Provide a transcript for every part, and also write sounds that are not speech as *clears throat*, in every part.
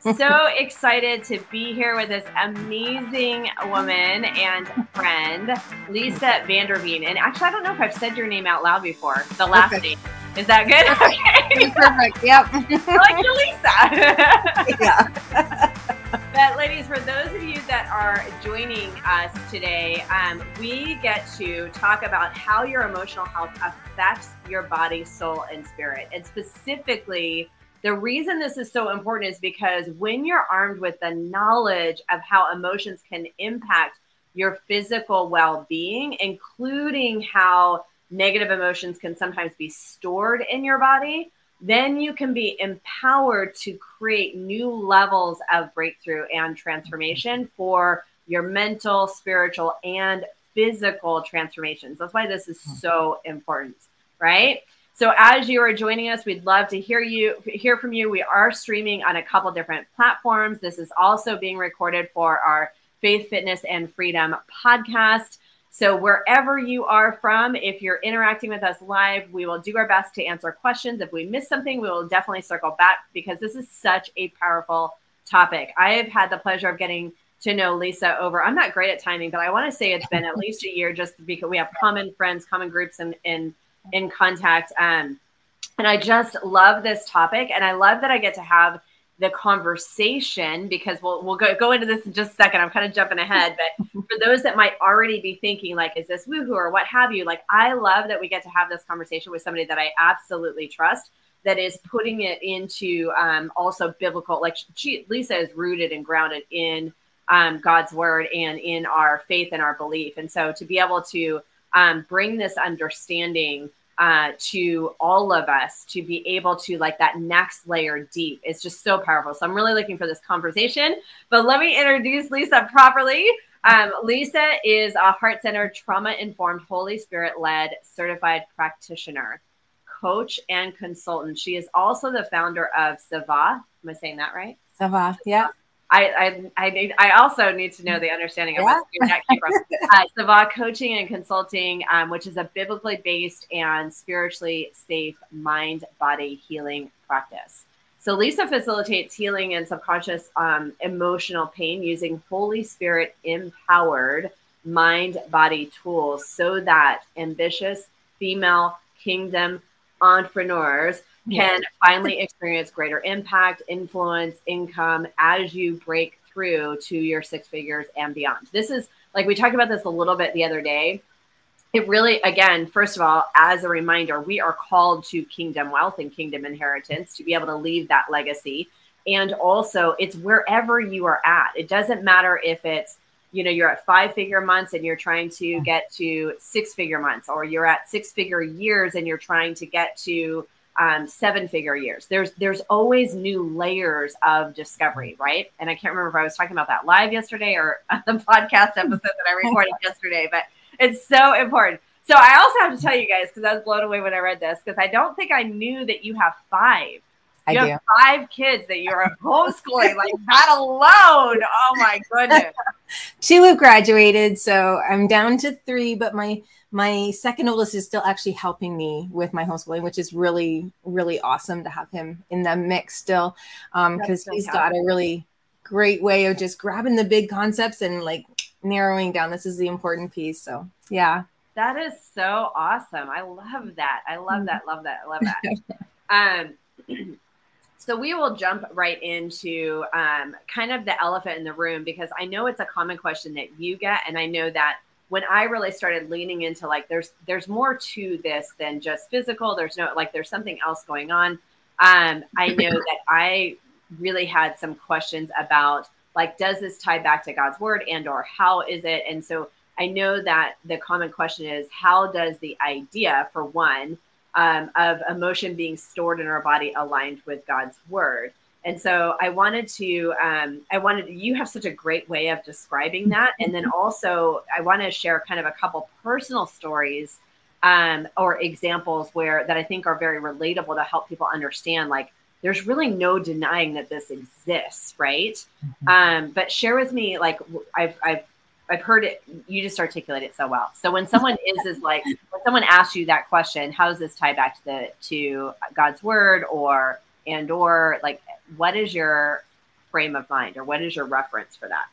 so *laughs* excited to be here with this amazing woman and friend, Lisa Vanderveen. And actually, I don't know if I've said your name out loud before, the last Perfect. name. Is that good? Okay. Perfect. Yep. like Lisa. *laughs* yeah. *laughs* but, ladies, for those of you that are joining us today, um, we get to talk about how your emotional health affects your body, soul, and spirit. And specifically, the reason this is so important is because when you're armed with the knowledge of how emotions can impact your physical well being, including how negative emotions can sometimes be stored in your body, then you can be empowered to create new levels of breakthrough and transformation for your mental, spiritual, and physical transformations. That's why this is hmm. so important, right? So as you are joining us, we'd love to hear you hear from you. We are streaming on a couple different platforms. This is also being recorded for our Faith, Fitness, and Freedom podcast. So wherever you are from, if you're interacting with us live, we will do our best to answer questions. If we miss something, we will definitely circle back because this is such a powerful topic. I have had the pleasure of getting to know Lisa over. I'm not great at timing, but I want to say it's been at least a year just because we have common friends, common groups, and in, in, contact. Um, and I just love this topic, and I love that I get to have the conversation because we'll we'll go, go into this in just a second. I'm kind of jumping ahead, but *laughs* for those that might already be thinking like, is this woohoo or what have you? Like, I love that we get to have this conversation with somebody that I absolutely trust that is putting it into um, also biblical. Like she, Lisa is rooted and grounded in um, God's word and in our faith and our belief, and so to be able to um, bring this understanding uh, to all of us to be able to like that next layer deep is just so powerful. So I'm really looking for this conversation. But let me introduce Lisa properly. Um, Lisa is a heart centered, trauma informed, Holy Spirit led certified practitioner, coach, and consultant. She is also the founder of Savah. Am I saying that right? Savah, yeah. I, I, I need I also need to know the understanding of yeah. where that came from. *laughs* Uh, Coaching and Consulting, um, which is a biblically based and spiritually safe mind body healing practice. So Lisa facilitates healing and subconscious um, emotional pain using Holy Spirit empowered mind body tools, so that ambitious female kingdom entrepreneurs can finally experience greater impact, influence, income as you break through to your six figures and beyond. This is like we talked about this a little bit the other day. It really, again, first of all, as a reminder, we are called to kingdom wealth and kingdom inheritance to be able to leave that legacy. And also, it's wherever you are at. It doesn't matter if it's you know you're at five figure months and you're trying to get to six figure months or you're at six figure years and you're trying to get to um, seven figure years. There's there's always new layers of discovery, right? And I can't remember if I was talking about that live yesterday or *laughs* the podcast episode that I *laughs* recorded yesterday, but it's so important. So I also have to tell you guys because I was blown away when I read this because I don't think I knew that you have five. You I have do. five kids that you're *laughs* homeschooling, like that alone. Oh my goodness. Two have graduated, so I'm down to three, but my my second oldest is still actually helping me with my homeschooling, which is really, really awesome to have him in the mix still. Um, because he's got a really great way of just grabbing the big concepts and like narrowing down this is the important piece. So yeah. That is so awesome. I love that. I love that. Love that. I love that. *laughs* um *clears throat* so we will jump right into um, kind of the elephant in the room because I know it's a common question that you get, and I know that when I really started leaning into like there's there's more to this than just physical. There's no like there's something else going on. Um, I *laughs* know that I really had some questions about like does this tie back to God's word and or how is it? And so I know that the common question is how does the idea for one um, of emotion being stored in our body aligned with God's word? And so I wanted to, um, I wanted, you have such a great way of describing that. And then also, I want to share kind of a couple personal stories um, or examples where that I think are very relatable to help people understand like, there's really no denying that this exists, right? Mm-hmm. Um, but share with me, like, I've, I've, I've heard it. You just articulate it so well. So when someone *laughs* is is like when someone asks you that question, how does this tie back to the to God's word or and or like what is your frame of mind or what is your reference for that?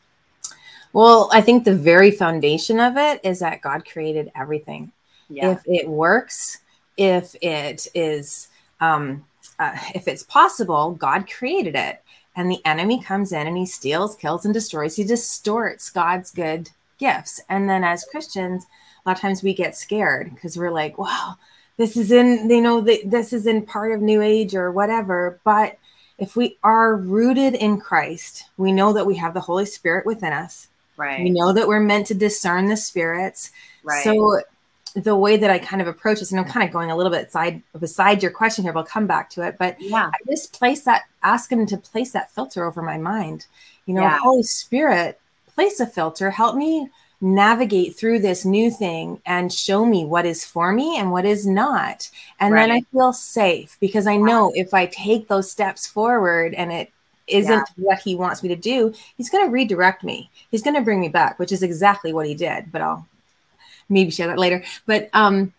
Well i think the very foundation of it is that god created everything. Yeah. if it works if it is um, uh, if it's possible god created it. And the enemy comes in and he steals kills and destroys. He distorts god's good gifts. And then as christians a lot of times we get scared because we're like wow this is in you know the, this is in part of new age or whatever but if we are rooted in christ we know that we have the holy spirit within us. Right. we know that we're meant to discern the spirits. Right. so the way that i kind of approach this and i'm kind of going a little bit side beside your question here but i'll come back to it but yeah. I just place that ask him to place that filter over my mind. You know yeah. holy spirit place a filter. Help me navigate through this new thing and show me what is for me and what is not. And right. then I feel safe because I know if I take those steps forward and it isn't yeah. what he wants me to do, he's going to redirect me. He's going to bring me back, which is exactly what he did. But I'll maybe share that later. But um,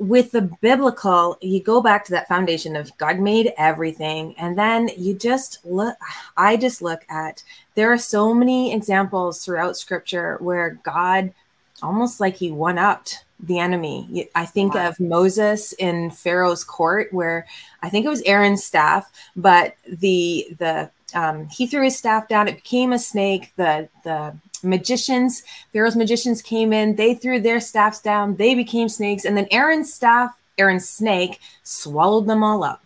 with the biblical, you go back to that foundation of God made everything. And then you just look, I just look at there are so many examples throughout scripture where God almost like he one upped the enemy. I think wow. of Moses in Pharaoh's court, where I think it was Aaron's staff, but the the um, he threw his staff down, it became a snake. The the magicians, Pharaoh's magicians came in, they threw their staffs down, they became snakes, and then Aaron's staff, Aaron's snake, swallowed them all up.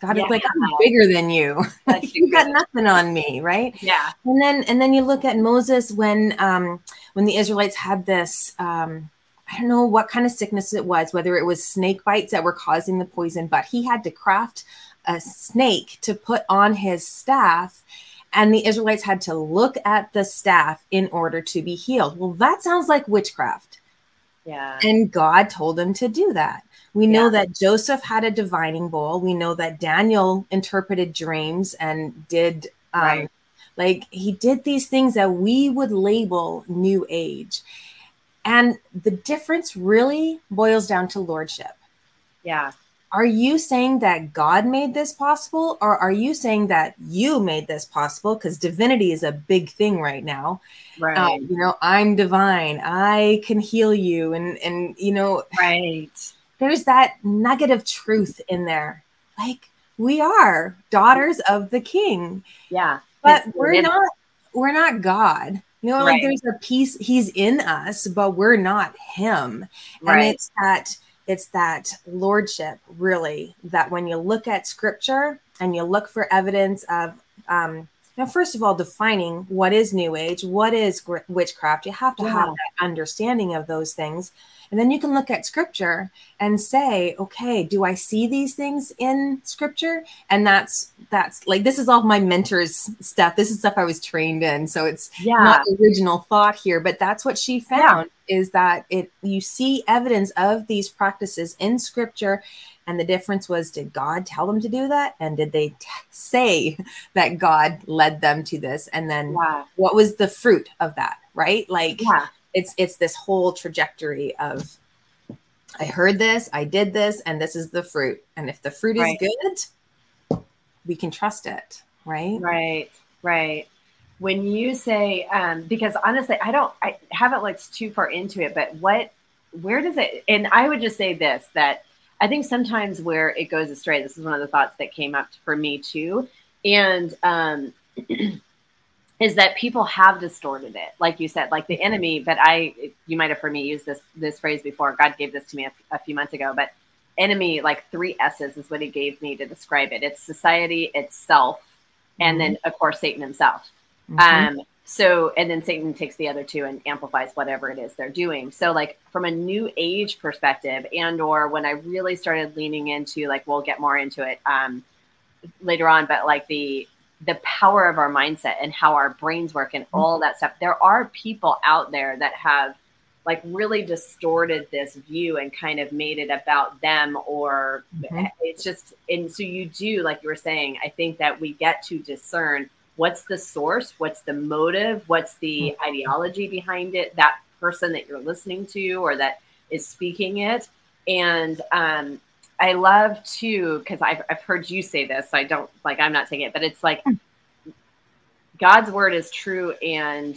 God yeah. is like, I'm bigger than you. *laughs* you got nothing on me, right? Yeah. And then and then you look at Moses when um when the Israelites had this um I don't know what kind of sickness it was, whether it was snake bites that were causing the poison, but he had to craft a snake to put on his staff and the Israelites had to look at the staff in order to be healed. Well, that sounds like witchcraft. Yeah. And God told them to do that. We know yeah. that Joseph had a divining bowl. We know that Daniel interpreted dreams and did um, right. like he did these things that we would label new age. And the difference really boils down to lordship. Yeah are you saying that God made this possible, or are you saying that you made this possible? Because divinity is a big thing right now. Right. Um, you know, I'm divine. I can heal you, and and you know, right. There's that nugget of truth in there. Like we are daughters of the King. Yeah. But we're not. We're not God. You know, right. like there's a piece. He's in us, but we're not Him. Right. And it's that it's that lordship really that when you look at scripture and you look for evidence of um, now first of all defining what is new age what is witchcraft you have to yeah. have that understanding of those things and then you can look at scripture and say, okay, do I see these things in scripture? And that's that's like this is all my mentors stuff. This is stuff I was trained in. So it's yeah. not original thought here, but that's what she found yeah. is that it you see evidence of these practices in scripture and the difference was did God tell them to do that? And did they t- say that God led them to this? And then yeah. what was the fruit of that? Right? Like, yeah it's it's this whole trajectory of I heard this, I did this, and this is the fruit. And if the fruit right. is good, we can trust it, right? Right, right. When you say, um, because honestly, I don't, I haven't looked too far into it, but what, where does it, and I would just say this that I think sometimes where it goes astray, this is one of the thoughts that came up for me too. And, um, *clears throat* is that people have distorted it like you said like the enemy but i you might have heard me use this this phrase before. God gave this to me a, a few months ago but enemy like three s's is what he gave me to describe it. It's society itself mm-hmm. and then of course satan himself. Mm-hmm. um so and then satan takes the other two and amplifies whatever it is they're doing. So like from a new age perspective and or when i really started leaning into like we'll get more into it um later on but like the the power of our mindset and how our brains work and all that stuff. There are people out there that have like really distorted this view and kind of made it about them or mm-hmm. it's just and so you do like you were saying i think that we get to discern what's the source what's the motive what's the mm-hmm. ideology behind it that person that you're listening to or that is speaking it and um I love too because I've I've heard you say this. So I don't like I'm not saying it, but it's like hmm. God's word is true and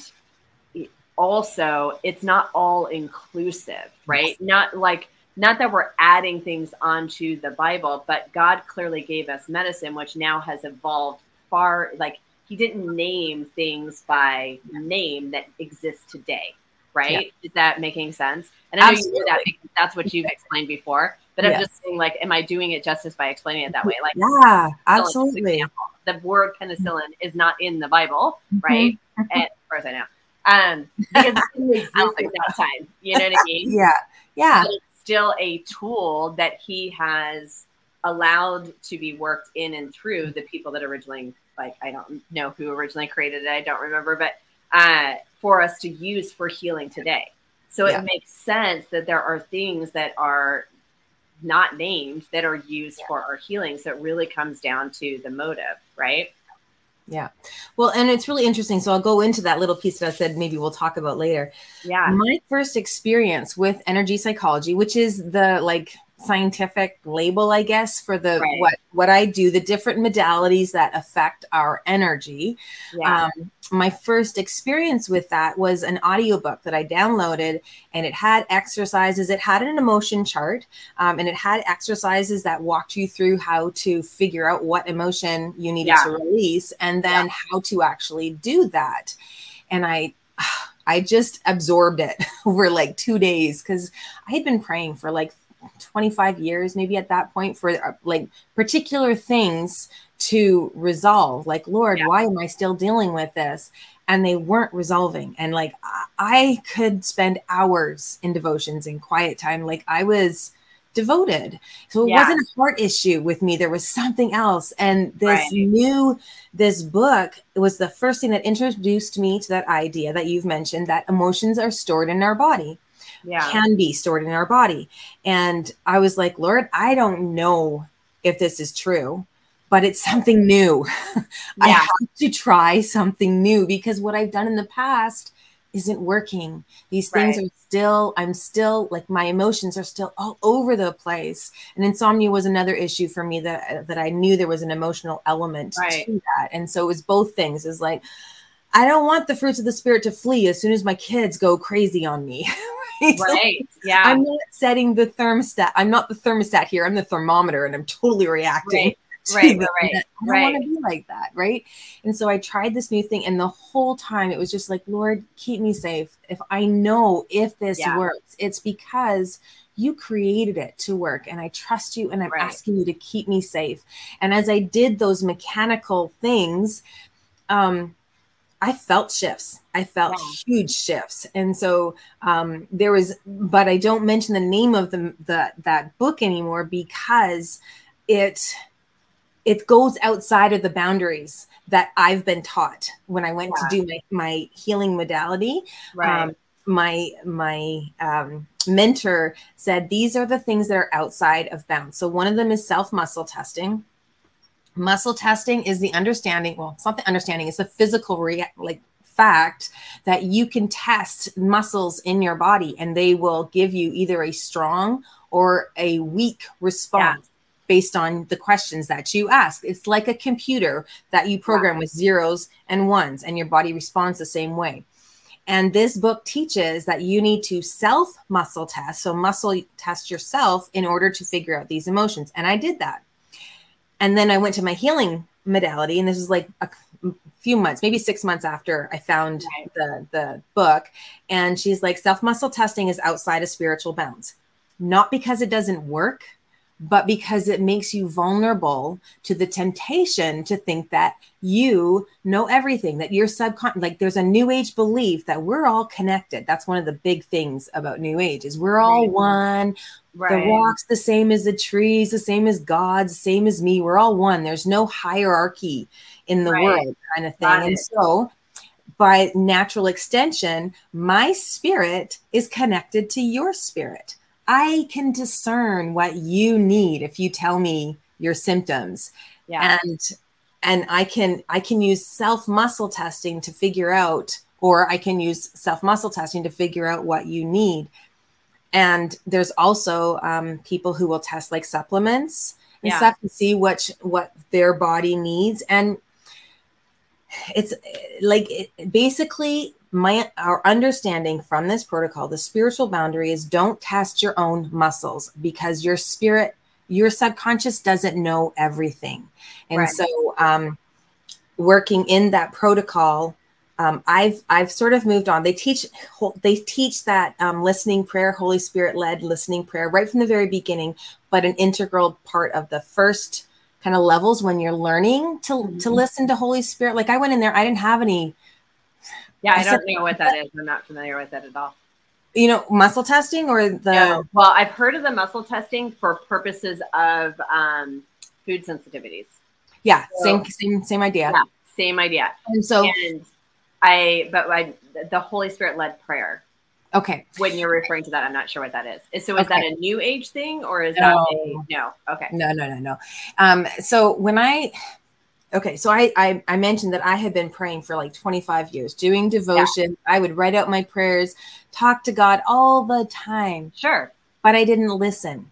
also it's not all inclusive, right? Yes. Not like not that we're adding things onto the Bible, but God clearly gave us medicine, which now has evolved far like he didn't name things by name that exist today, right? Yeah. Is that making sense? And I know Absolutely. you that because that's what you've explained before. But yes. I'm just saying, like, am I doing it justice by explaining it that way? Like, yeah, absolutely. The word penicillin is not in the Bible, mm-hmm. right? Mm-hmm. And as far as I know, um, because it didn't exist *laughs* at that time. You know what I mean? *laughs* Yeah, yeah. But it's still a tool that he has allowed to be worked in and through the people that originally like I don't know who originally created it. I don't remember, but uh, for us to use for healing today. So yeah. it makes sense that there are things that are not named that are used yeah. for our healing. So it really comes down to the motive, right? Yeah. Well, and it's really interesting. So I'll go into that little piece that I said maybe we'll talk about later. Yeah. My first experience with energy psychology, which is the like scientific label i guess for the right. what what i do the different modalities that affect our energy yeah. um, my first experience with that was an audiobook that i downloaded and it had exercises it had an emotion chart um, and it had exercises that walked you through how to figure out what emotion you needed yeah. to release and then yeah. how to actually do that and i *sighs* I just absorbed it *laughs* over like two days because I had been praying for like 25 years maybe at that point for uh, like particular things to resolve like lord yeah. why am i still dealing with this and they weren't resolving and like i could spend hours in devotions in quiet time like i was devoted so it yeah. wasn't a heart issue with me there was something else and this right. new this book was the first thing that introduced me to that idea that you've mentioned that emotions are stored in our body yeah. can be stored in our body. And I was like, Lord, I don't know if this is true, but it's something new. *laughs* Yeah. I have to try something new because what I've done in the past isn't working. These things right. are still, I'm still like my emotions are still all over the place. And insomnia was another issue for me that that I knew there was an emotional element right. to that. And so it was both things. Is like I don't want the fruits of the spirit to flee as soon as my kids go crazy on me. *laughs* right? right. Yeah. I'm not setting the thermostat. I'm not the thermostat here. I'm the thermometer and I'm totally reacting. Right. *laughs* Right, right, right. I don't right. want to be like that, right? And so I tried this new thing, and the whole time it was just like, Lord, keep me safe. If I know if this yeah. works, it's because you created it to work and i trust you and i'm right. asking you to keep me safe and as i did those mechanical things um I felt shifts. I felt huge shifts, and so um, there was. But I don't mention the name of the, the that book anymore because it it goes outside of the boundaries that I've been taught when I went yeah. to do my, my healing modality. Right. Um, my my um, mentor said these are the things that are outside of bounds. So one of them is self muscle testing muscle testing is the understanding well it's not the understanding it's a physical rea- like fact that you can test muscles in your body and they will give you either a strong or a weak response yeah. based on the questions that you ask. It's like a computer that you program with zeros and ones and your body responds the same way. And this book teaches that you need to self muscle test so muscle test yourself in order to figure out these emotions. And i did that and then I went to my healing modality, and this was like a few months, maybe six months after I found right. the the book. And she's like, self muscle testing is outside of spiritual bounds, not because it doesn't work, but because it makes you vulnerable to the temptation to think that you know everything, that you're subconscious. Like there's a new age belief that we're all connected. That's one of the big things about new age is we're all right. one. Right. The rocks the same as the trees, the same as God, the same as me. We're all one. There's no hierarchy in the right. world kind of thing. Got and it. so by natural extension, my spirit is connected to your spirit I can discern what you need if you tell me your symptoms. Yeah. And and I can I can use self muscle testing to figure out or I can use self muscle testing to figure out what you need. and there's also um, people who will test like supplements and Yeah. stuff to see what what their body needs and it's like it, basically my our understanding from this protocol the spiritual boundary is don't test your own muscles because your spirit your subconscious doesn't know everything and Right. so um working in that protocol um, I've I've sort of moved on. They teach they teach that um, listening prayer, Holy Spirit led listening prayer, right from the very beginning, but an integral part of the first kind of levels when you're learning to to Mhm. listen to Holy Spirit. Like I went in there, I didn't have any, Yeah, I I don't know what that is. I'm not familiar with it at all. you know, muscle testing or the No. Well, I've heard of the muscle testing for purposes of um, food sensitivities. yeah, So- same same same idea. Yeah. Same idea. And so And I, but I, the Holy Spirit led prayer. okay, When you're referring to that, I'm not sure what that is. So is that a new age thing or is No. that a no? Okay. No, no, no, no. Um, so when I okay, so I, I I mentioned that I had been praying for like 25 years, doing devotion. I would write out my prayers, talk to God all the time, Sure. but I didn't listen.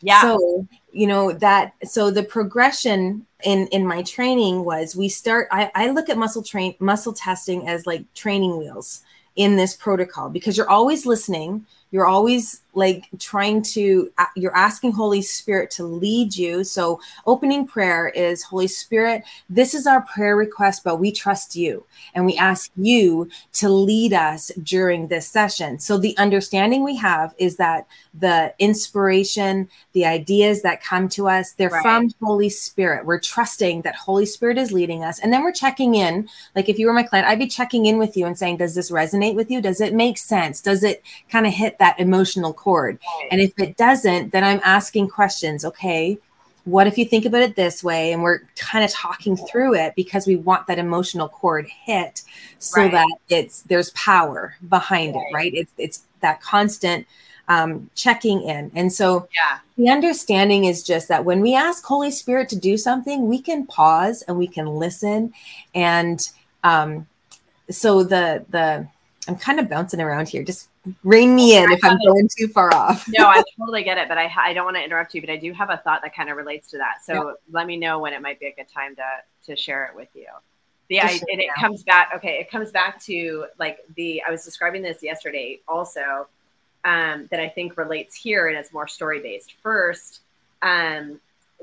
Yeah. So, you know, that so the progression in in my training was we start I, I look at muscle train muscle testing as like training wheels in this protocol because you're always listening you're always like trying to you're asking holy spirit to lead you. So opening prayer is holy spirit this is our prayer request but we trust you and we ask you to lead us during this session. So the understanding we have is that the inspiration the ideas that come to us they're Right. from holy spirit. We're trusting that holy spirit is leading us and then we're checking in. Like if you were my client i'd be checking in with you and saying does this resonate with you? Does it make sense? Does it kind of hit that emotional chord Right. and if it doesn't then i'm asking questions okay what if you think about it this way and we're kind of talking through it because we want that emotional chord hit so Right. that it's there's power behind Right. it right it's it's that constant um, checking in and so yeah. the understanding is just that when we ask Holy Spirit to do something, we can pause and we can listen. And um, so the the I'm kind of bouncing around here. Just rein me in if I'm going too far off. No, I *laughs* totally get it, but I, I don't want to interrupt you, but I do have a thought that kind of relates to that. So let me know when it might be a good time to to share it with you. The I, and it it comes back. Okay, it comes back to like the I was describing this yesterday also um, that I think relates here and it's more story based. First, um,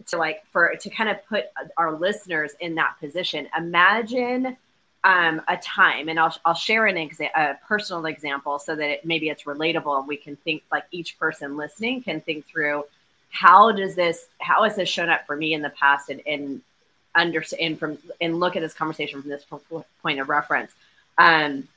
to like for to kind of put our listeners in that position. Imagine um, a time, and I'll I'll share an exa- a personal example so that it, maybe it's relatable and we can think like each person listening can think through how does this how has this shown up for me in the past and and understand from and look at this conversation from this point of reference. Um,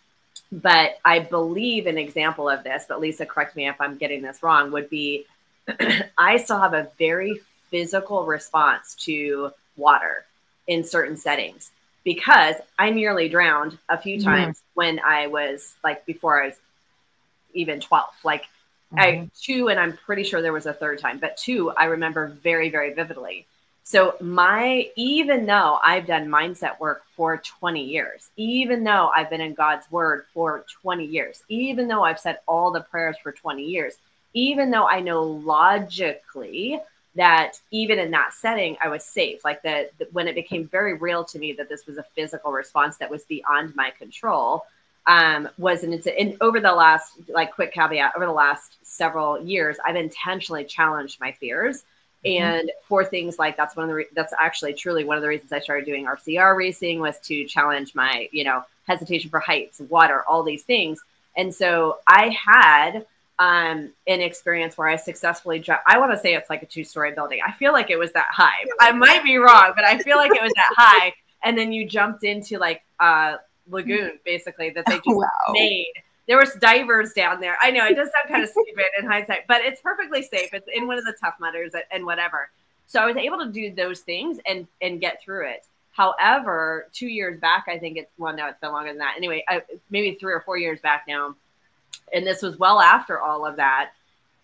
but I believe an example of this, but Lisa, correct me if I'm getting this wrong, would be *clears throat* I still have a very physical response to water in certain settings because I nearly drowned a few times when I was like before I was even 12. Like I mm-hmm. two, and I'm pretty sure there was a third time, but two I remember very, very vividly. So my even though I've done mindset work for 20 years, even though I've been in God's word for 20 years, even though I've said all the prayers for 20 years, even though I know logically that even in that setting I was safe, like that when it became very real to me that this was a physical response that was beyond my control, um, was an incident. And over the last, like, quick caveat, over the last several years, I've intentionally challenged my fears. And for things like that's one of the re- that's actually truly one of the reasons I started doing RCR racing was to challenge my you know hesitation for heights, water, all these things. And so I had um, an experience where I successfully ju- I want to say it's like a two story building. I feel like it was that high. *laughs* I might be wrong, but I feel like it was that high. And then you jumped into like a lagoon basically that they *laughs* just wow. made. There was divers down there. I know it does sound kind of stupid in hindsight, but it's perfectly safe. It's in one of the Tough Mudders and whatever. So I was able to do those things and and get through it. However, two years back, I think it's well, no, it's been longer than that. Anyway, I, maybe three or four years back now, and this was well after all of that.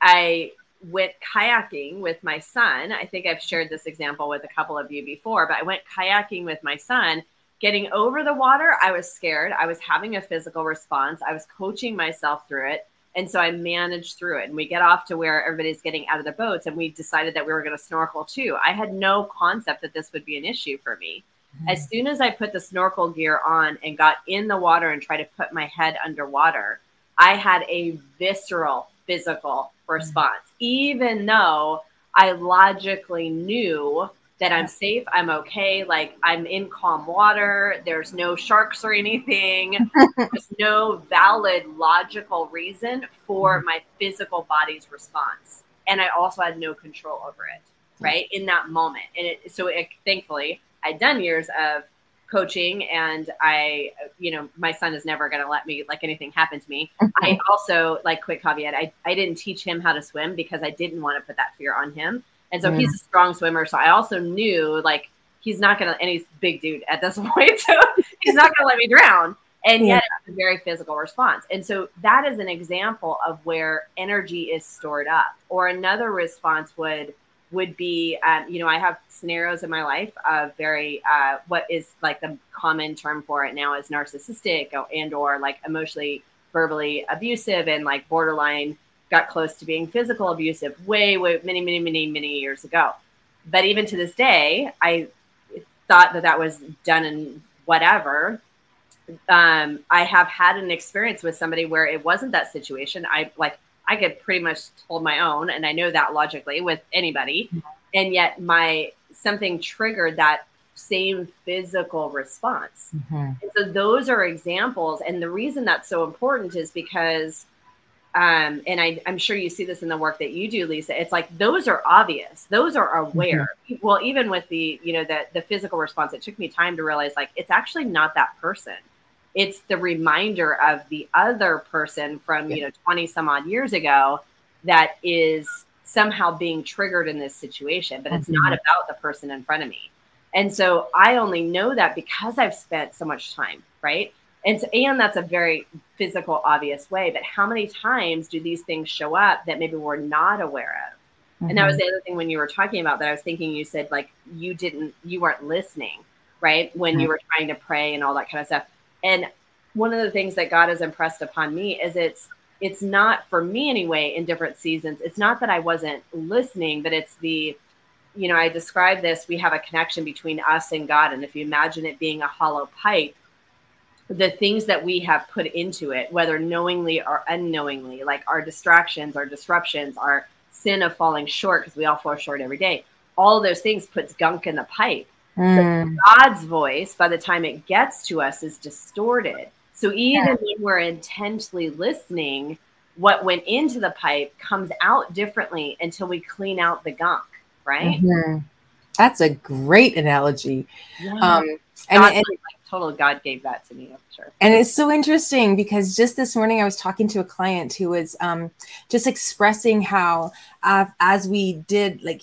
I went kayaking with my son. I think I've shared this example with a couple of you before, but I went kayaking with my son getting over the water, I was scared. I was having a physical response. I was coaching myself through it. And so I managed through it. And we get off to where everybody's getting out of the boats, and we decided that we were going to snorkel too. I had no concept that this would be an issue for me. Mm-hmm. As soon as I put the snorkel gear on and got in the water and tried to put my head underwater, I had a visceral physical response, mm-hmm. even though I logically knew that I'm safe, I'm okay, like I'm in calm water, there's no sharks or anything, *laughs* there's no valid logical reason for mm-hmm. my physical body's response. And I also had no control over it, right? In that moment. And it, so it, thankfully, I'd done years of coaching and I, you know, my son is never going to let me like anything happen to me. *laughs* I also like quick caveat. I, I didn't teach him how to swim because I didn't want to put that fear on him. And so he's a strong swimmer. So I also knew like he's not going to, and he's big dude at this *laughs* point. So he's not going to let me drown. And yet yeah. it's a very physical response. And so that is an example of where energy is stored up. Or another response would would be, um, you know, I have scenarios in my life of very uh, what is like the common term for it now is narcissistic and or like emotionally verbally abusive and like borderline got close to being physical abusive way, way, many, many, many, many years ago. But even to this day, I thought that that was done in whatever. Um, I have had an experience with somebody where it wasn't that situation. I like, I could pretty much hold my own, and I know that logically with anybody. And yet, my something triggered that same physical response. Mm-hmm. so those are examples. And the reason that's so important is because um, and I, am sure you see this in the work that you do, Lisa. It's like those are obvious; those are aware. Mm-hmm. Well, even with the you know the the physical response, it took me time to realize like it's actually not that person. It's the reminder of the other person from you know 20 some odd years ago that is somehow being triggered in this situation, but it's mm-hmm. not about the person in front of me. And so I only know that because I've spent so much time, right? And so, and that's a very physical, obvious way. But how many times do these things show up that maybe we're not aware of? Mm-hmm. And that was mm-hmm. the other thing when you were talking about that. I was thinking you said like you didn't, you weren't listening, right? When mm-hmm. you were trying to pray and all that kind of stuff. And one of the things that God has impressed upon me is it's it's not for me anyway in different seasons. It's not that I wasn't listening, but it's the you know, I describe this, we have a connection between us and God. And if you imagine it being a hollow pipe, the things that we have put into it, whether knowingly or unknowingly, like our distractions, our disruptions, our sin of falling short, because we all fall short every day, all those things puts gunk in the pipe. Mm. God's voice, by the time it gets to us, is distorted. So even yeah. when we're intensely listening, what went into the pipe comes out differently until we clean out the gunk, right? Mm-hmm. That's a great analogy. Yeah. Um, and, and, total God gave that to me. I'm sure. And it's so interesting because just this morning I was talking to a client who was um, just expressing how, uh, as we did, like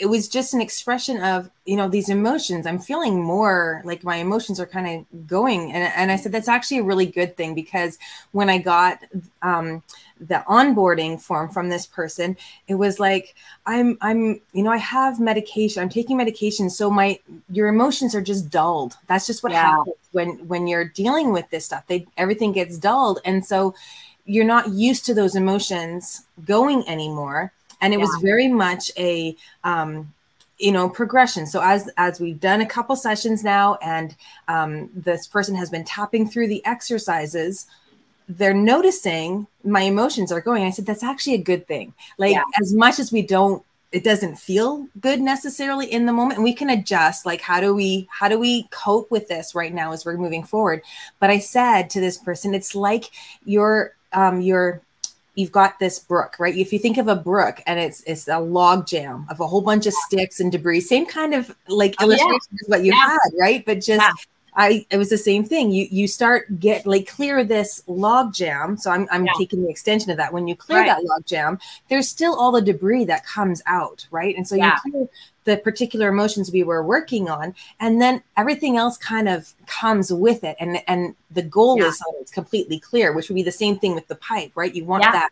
it was just an expression of you know these emotions. I'm feeling more like my emotions are kind of going. And, and i said that's actually a really good thing because when i got um, the onboarding form from this person it was like i'm i'm you know i have medication i'm taking medication so my your emotions are just dulled. That's just what yeah. happens when when you're dealing with this stuff. They everything gets dulled. And so you're not used to those emotions going anymore and it yeah. was very much a um, you know progression so as as we've done a couple sessions now and um, this person has been tapping through the exercises they're noticing my emotions are going i said that's actually a good thing like yeah. as much as we don't it doesn't feel good necessarily in the moment and we can adjust like how do we how do we cope with this right now as we're moving forward but i said to this person it's like your um your you've got this brook, right? If you think of a brook and it's it's a log jam of a whole bunch of sticks and debris, same kind of like oh, illustration yeah. as what you yeah. had, right? But just yeah. I it was the same thing. You you start get like clear this log jam. So I'm I'm taking the extension of that. When you clear right. that log jam, there's still all the debris that comes out, right? And so you clear the particular emotions we were working on and then everything else kind of comes with it. And and the goal yeah. is it's completely clear which would be the same thing with the pipe right? You want yeah. that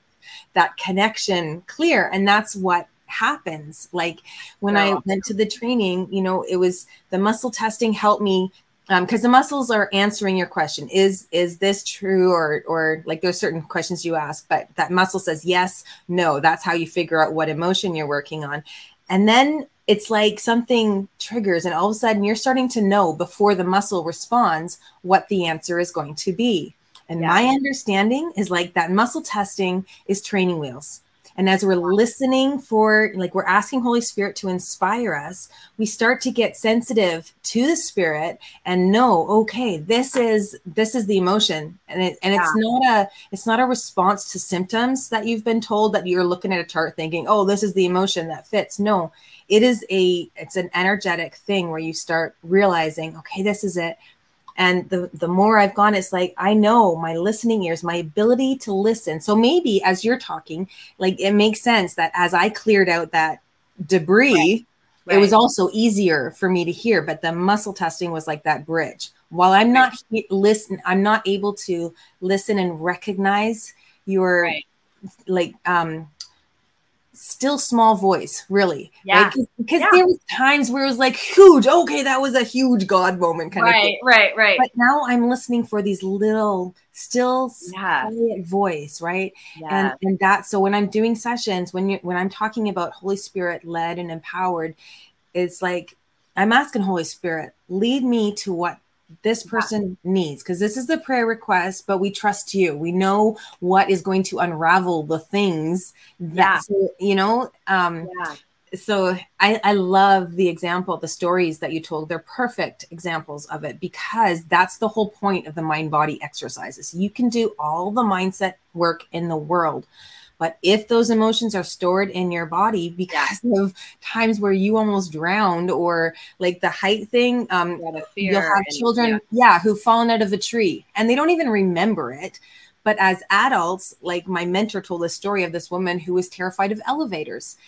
that connection clear and that's what happens. Like when i went to the training you know it was the muscle testing helped me because um, the muscles are answering your question. Is is this true? Or or like there's certain questions you ask but that muscle says yes no. That's how you figure out what emotion you're working on. And then it's like something triggers and all of a sudden you're starting to know before the muscle responds what the answer is going to be and yeah. my understanding is like that muscle testing is training wheels and as we're listening for, like, we're asking Holy Spirit to inspire us, we start to get sensitive to the Spirit and know, okay, this is this is the emotion, and it, and yeah. it's not a it's not a response to symptoms that you've been told that you're looking at a chart thinking, oh, this is the emotion that fits. No, it is a it's an energetic thing where you start realizing, okay, this is it and the the more i've gone it's like i know my listening ears my ability to listen so maybe as you're talking like it makes sense that as i cleared out that debris right. Right. it was also easier for me to hear but the muscle testing was like that bridge while i'm not right. listen i'm not able to listen and recognize your like um still small voice, really. Yeah. Right? Because yeah. there was times where it was like huge. Okay, that was a huge God moment kind right, of thing. Right, right, But now I'm listening for these little, still yeah. quiet voice, right? Yeah. And and that so when I'm doing sessions, when you when I'm talking about Holy Spirit led and empowered, it's like I'm asking Holy Spirit, lead me to what this person yeah. needs because this is the prayer request but we trust you we know what is going to unravel the things that yeah. you know um yeah. so I, I love the example the stories that you told they're perfect examples of it because that's the whole point of the mind body exercises you can do all the mindset work in the world but if those emotions are stored in your body because yeah. of times where you almost drowned or like the height thing, um, yeah, you'll have and, children, yeah. yeah, who've fallen out of a tree and they don't even remember it. But as adults, like my mentor told the story of this woman who was terrified of elevators.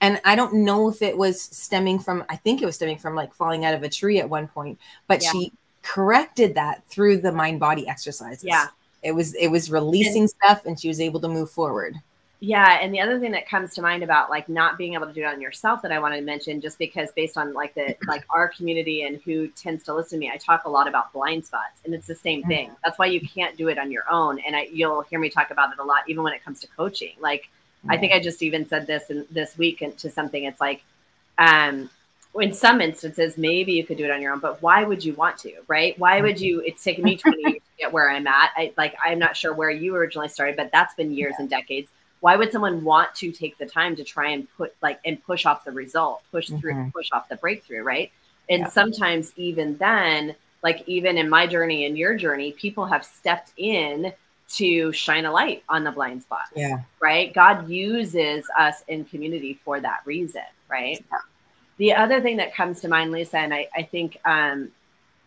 And I don't know if it was stemming from, I think it was stemming from like falling out of a tree at one point, but yeah. she corrected that through the mind body exercises. Yeah. It was it was releasing and, stuff and she was able to move forward. Yeah, and the other thing that comes to mind about like not being able to do it on yourself that I wanted to mention, just because based on like the like our community and who tends to listen to me, I talk a lot about blind spots, and it's the same thing. Mm-hmm. That's why you can't do it on your own, and I, you'll hear me talk about it a lot, even when it comes to coaching. Like I think I just even said this in this week to something. It's like, um, in some instances, maybe you could do it on your own, but why would you want to, right? Why would you? It's taken me 20 years to get where I'm at. I like I'm not sure where you originally started, but that's been years yeah. and decades why would someone want to take the time to try and put like and push off the result push through mm-hmm. push off the breakthrough right and yeah. sometimes even then like even in my journey and your journey people have stepped in to shine a light on the blind spot yeah right god uses us in community for that reason right yeah. the other thing that comes to mind lisa and i, I think um,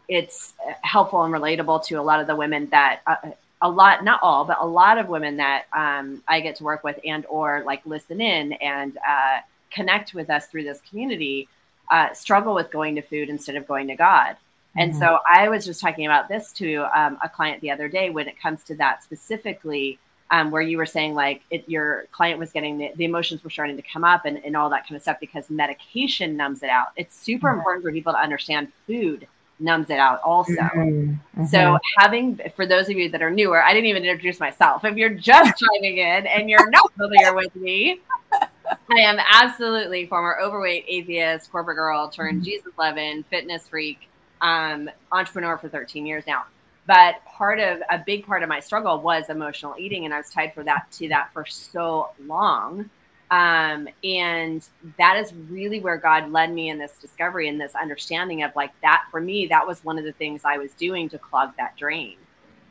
it's helpful and relatable to a lot of the women that uh, a lot not all but a lot of women that um, i get to work with and or like listen in and uh, connect with us through this community uh, struggle with going to food instead of going to god mm-hmm. and so i was just talking about this to um, a client the other day when it comes to that specifically um, where you were saying like it, your client was getting the, the, emotions were starting to come up and, and all that kind of stuff because medication numbs it out it's super mm-hmm. important for people to understand food numbs it out also. Mm-hmm. So mm-hmm. having for those of you that are newer, I didn't even introduce myself. If you're just *laughs* chiming in and you're not familiar with me, I am absolutely former overweight atheist, corporate girl turned mm-hmm. Jesus loving, fitness freak, um, entrepreneur for 13 years now. But part of a big part of my struggle was emotional eating, and I was tied for that to that for so long. Um, and that is really where God led me in this discovery and this understanding of like that for me, that was one of the things I was doing to clog that drain.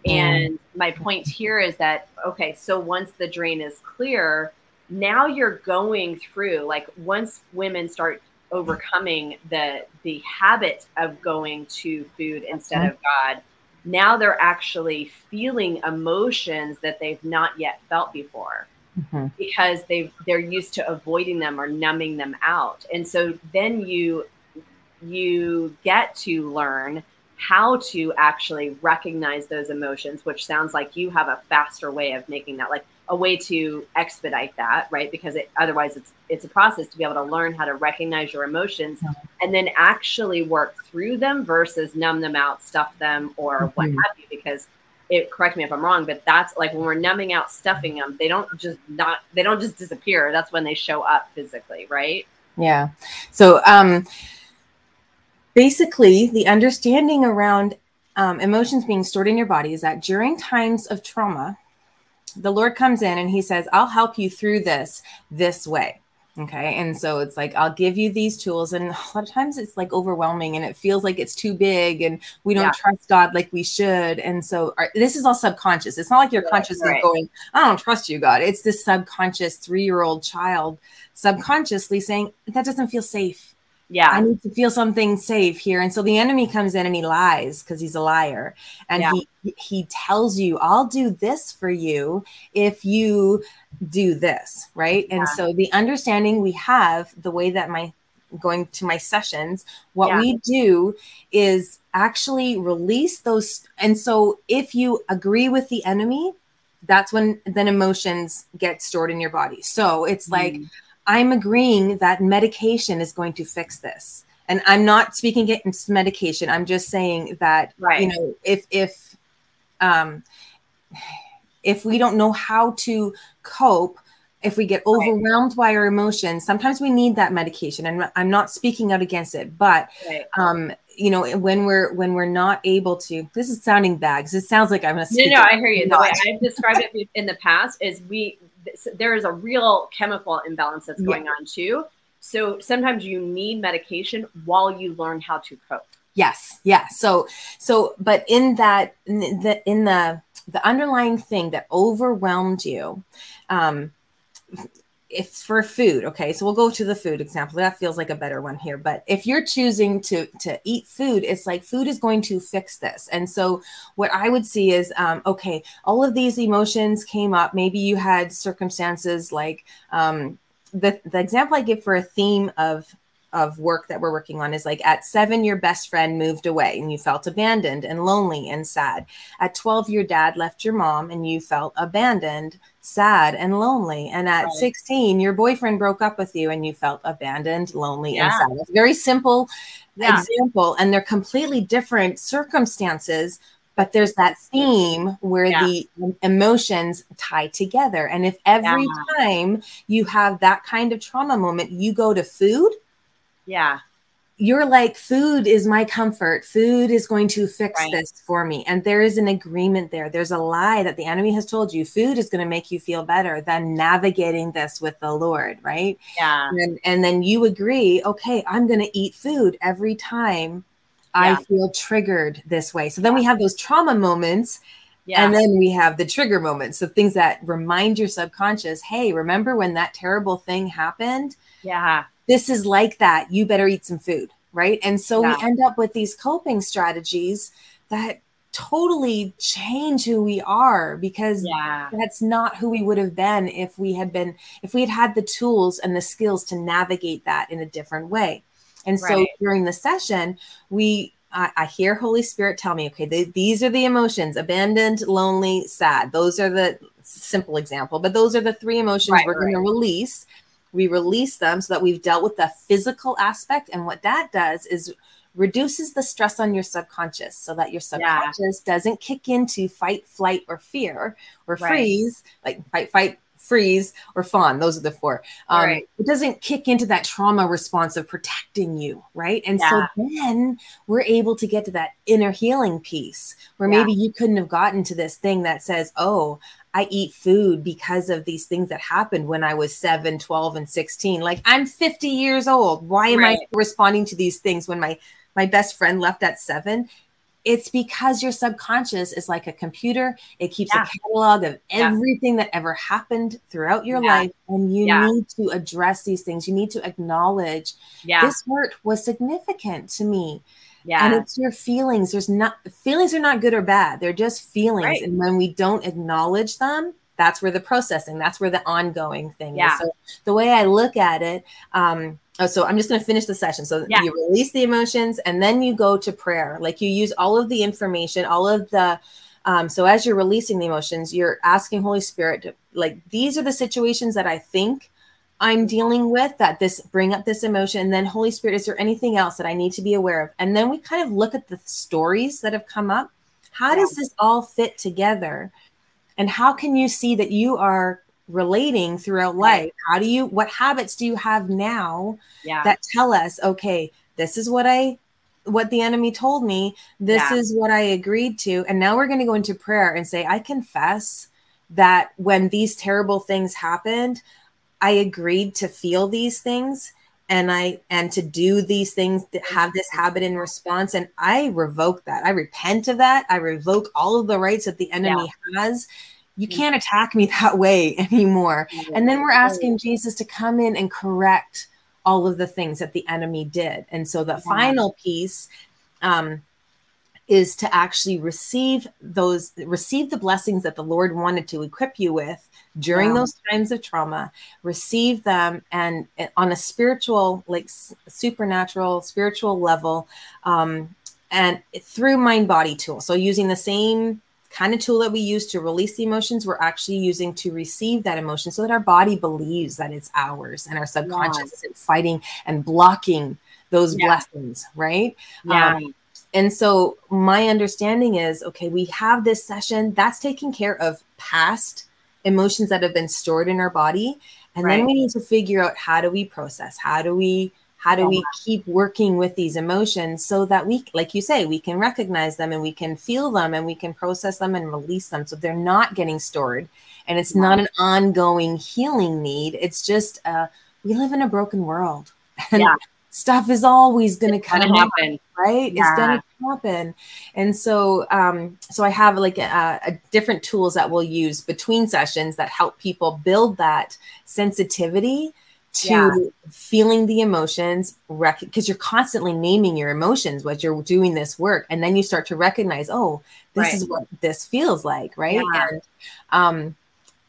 And my point here is that, okay, so once the drain is clear, now you're going through like once women start overcoming the the habit of going to food instead mm-hmm. of God, now they're actually feeling emotions that they've not yet felt before mm-hmm. because they they're used to avoiding them or numbing them out and so then you you get to learn how to actually recognize those emotions which sounds like you have a faster way of making that like a way to expedite that, right? Because it, otherwise, it's it's a process to be able to learn how to recognize your emotions and then actually work through them versus numb them out, stuff them, or mm-hmm. what have you. Because it correct me if I'm wrong, but that's like when we're numbing out, stuffing them, they don't just not they don't just disappear. That's when they show up physically, right? Yeah. So um basically the understanding around um, emotions being stored in your body is that during times of trauma, the Lord comes in and he says, I'll help you through this this way. Okay. And so it's like, I'll give you these tools. And a lot of times it's like overwhelming and it feels like it's too big and we don't yeah. trust God like we should. And so our, this is all subconscious. It's not like your right, conscious right. is going, I don't trust you, God. It's this subconscious three year old child subconsciously saying, that doesn't feel safe yeah i need to feel something safe here and so the enemy comes in and he lies because he's a liar and yeah. he he tells you i'll do this for you if you do this right yeah. and so the understanding we have the way that my going to my sessions what yeah. we do is actually release those and so if you agree with the enemy that's when then emotions get stored in your body so it's like mm. I'm agreeing that medication is going to fix this. And I'm not speaking against medication. I'm just saying that right. you know if if um if we don't know how to cope, if we get overwhelmed right. by our emotions, sometimes we need that medication. And I'm not speaking out against it, but right. um, you know, when we're when we're not able to, this is sounding bad because it sounds like I'm a. No, no, I hear you. The way I've described it in the past is we there is a real chemical imbalance that's going yeah. on too. So sometimes you need medication while you learn how to cope. Yes. Yeah. So so but in that in the in the the underlying thing that overwhelmed you um if for food okay? So we'll go to the food example. That feels like a better one here. But if you're choosing to to eat food it's like food is going to fix this. And so what i would see is um, okay all of these emotions came up. Maybe you had circumstances like um, the, the example i give for a theme of of work that we're working on is like at seven, your best friend moved away and you felt abandoned and lonely and sad. At 12, your dad left your mom and you felt abandoned, sad, and lonely. And at right. 16, your boyfriend broke up with you and you felt abandoned, lonely, yeah. and sad. It's very simple yeah. example. And they're completely different circumstances, but there's that theme where yeah. the emotions tie together. And if every yeah. time you have that kind of trauma moment, you go to food yeah. You're like, food is my comfort. Food is going to fix right. this for me. And there is an agreement there. There's a lie that the enemy has told you food is going to make you feel better than navigating this with the Lord, right? Yeah. And, and then you agree, okay, I'm going to eat food every time yeah. I feel triggered this way. So then we have those trauma moments. Yeah. And then we have the trigger moments. So things that remind your subconscious, hey, remember when that terrible thing happened? Yeah this is like that. You better eat some food. Right. And so yeah. we end up with these coping strategies that totally change who we are because yeah. that's not who we would have been if we had been if we had had the tools and the skills to navigate that in a different way and right. so during the session we I, I, hear holy spirit tell me okay they, these are the emotions abandoned lonely sad those are the simple example but those are the three emotions right, we're right. going to release we release them so that we've dealt with the physical aspect. And what that does is reduces the stress on your subconscious so that your subconscious yeah. doesn't kick into fight, flight, or fear or right. freeze, like fight, fight, freeze, or fawn. Those are the four. Um, right. It doesn't kick into that trauma response of protecting you, right? And yeah. so then we're able to get to that inner healing piece where yeah. maybe you couldn't have gotten to this thing that says, oh, I eat food because of these things that happened when I was 7, 12, and 16. Like I'm 50 years old. Why am right. I responding to these things when my my best friend left at 7? It's because your subconscious is like a computer. It keeps yeah. a catalog of everything yeah. that ever happened throughout your yeah. life. And you need to address these things. You need to acknowledge this hurt was significant to me. Yeah. And it's your feelings. There's not feelings are not good or bad. They're just feelings. Right. And when we don't acknowledge them, that's where the processing, that's where the ongoing thing yeah. is. So the way I look at it, um, oh, so I'm just going to finish the session. So yeah. you release the emotions and then you go to prayer. Like you use all of the information, all of the Um, so as you're releasing the emotions, you're asking Holy Spirit to like these are the situations that I think I'm dealing with that this bring up this emotion. And then Holy Spirit, is there anything else that I need to be aware of? And then we kind of look at the stories that have come up. How yeah. does this all fit together? And how can you see that you are relating throughout life? How do you what habits do you have now yeah. that tell us, okay, this is what I what the enemy told me, this yeah. is what I agreed to. And now we're going to go into prayer and say, I confess that when these terrible things happened, I agreed to feel these things and I and to do these things that have this habit in response. And I revoke that. I repent of that. I revoke all of the rights that the enemy yeah. has. You mm. can't attack me *laughs* that way anymore. And then we're asking Jesus to come in and correct all of the things that the enemy did. And so the yeah. final piece um, is to actually receive those receive the blessings that the lord wanted to equip you with during yeah. those times of trauma receive them and on a spiritual like supernatural spiritual level um, and through mind body tool so using the same kind of tool that we use to release the emotions we're actually using to receive that emotion so that our body believes that it's ours and our subconscious yeah. isn't fighting and blocking those yeah. blessings right yeah um, and so my understanding is okay, we have this session that's taking care of past emotions that have been stored in our body. And right. then we need to figure out how do we process? How do we how do we keep working with these emotions so that we like you say we can recognize them and we can feel them and we can process them and release them so they're not getting stored and it's not an ongoing healing need it's just uh, we live in a broken world *laughs* and yeah stuff is always going to kind of happen right yeah. it's going to happen and so um so i have like a, a, different tools that we'll use between sessions that help people build that sensitivity to yeah. feeling the emotions because you're constantly naming your emotions as you're doing this work and then you start to recognize oh this right. is what this feels like right yeah. and um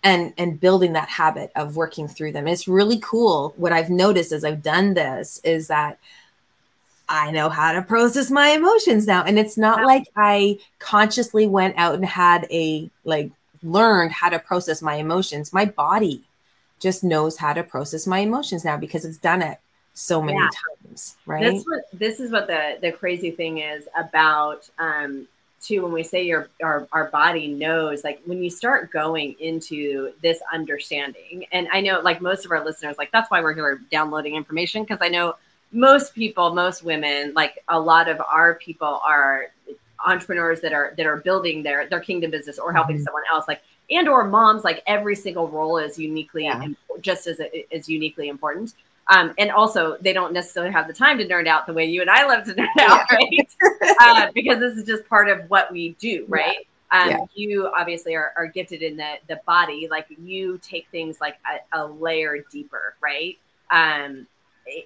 and and building that habit of working through them. It's really cool. What I've noticed as I've done this is that I know how to process my emotions now. And it's not like I consciously went out and had a like learned how to process my emotions. My body just knows how to process my emotions now because it's done it so many yeah. times. Right. This, what, this is what the the crazy thing is about um too when we say your our, our body knows like when you start going into this understanding and i know like most of our listeners like that's why we're here downloading information because i know most people most women like a lot of our people are entrepreneurs that are that are building their their kingdom business or helping mm-hmm. someone else like and or moms like every single role is uniquely yeah. just as is uniquely important um, and also, they don't necessarily have the time to nerd out the way you and I love to *laughs* nerd out, right? *laughs* uh, because this is just part of what we do, right? Yeah. Um, yeah. You obviously are, are, gifted in the the body, like you take things like a, a layer deeper, right? Um,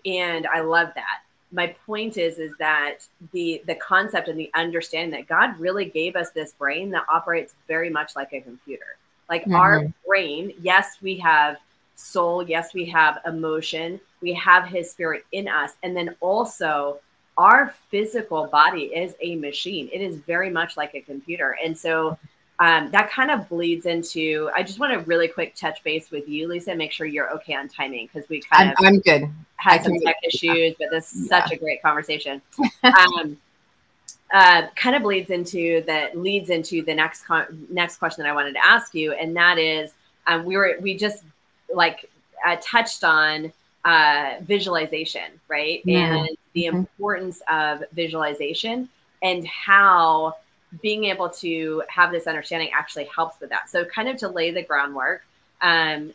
and I love that. My point is, is that the the concept and the understanding that God really gave us this brain that operates very much like a computer. Like mm-hmm. our brain, yes, we have soul, yes, we have emotion, we have his spirit in us. And then also, our physical body is a machine, it is very much like a computer. And so, um, that kind of bleeds into. I just want to really quick touch base with you, Lisa, make sure you're okay on timing because we kind I'm, of I'm good. Had some tech issues, but this is yeah. such a great conversation. *laughs* um, uh, kind of bleeds into that leads into the next con- next question that I wanted to ask you, and that is, um, we were we just like uh, touched on uh, visualization, right? And the importance of visualization and how being able to have this understanding actually helps with that. So, kind of to lay the groundwork, um,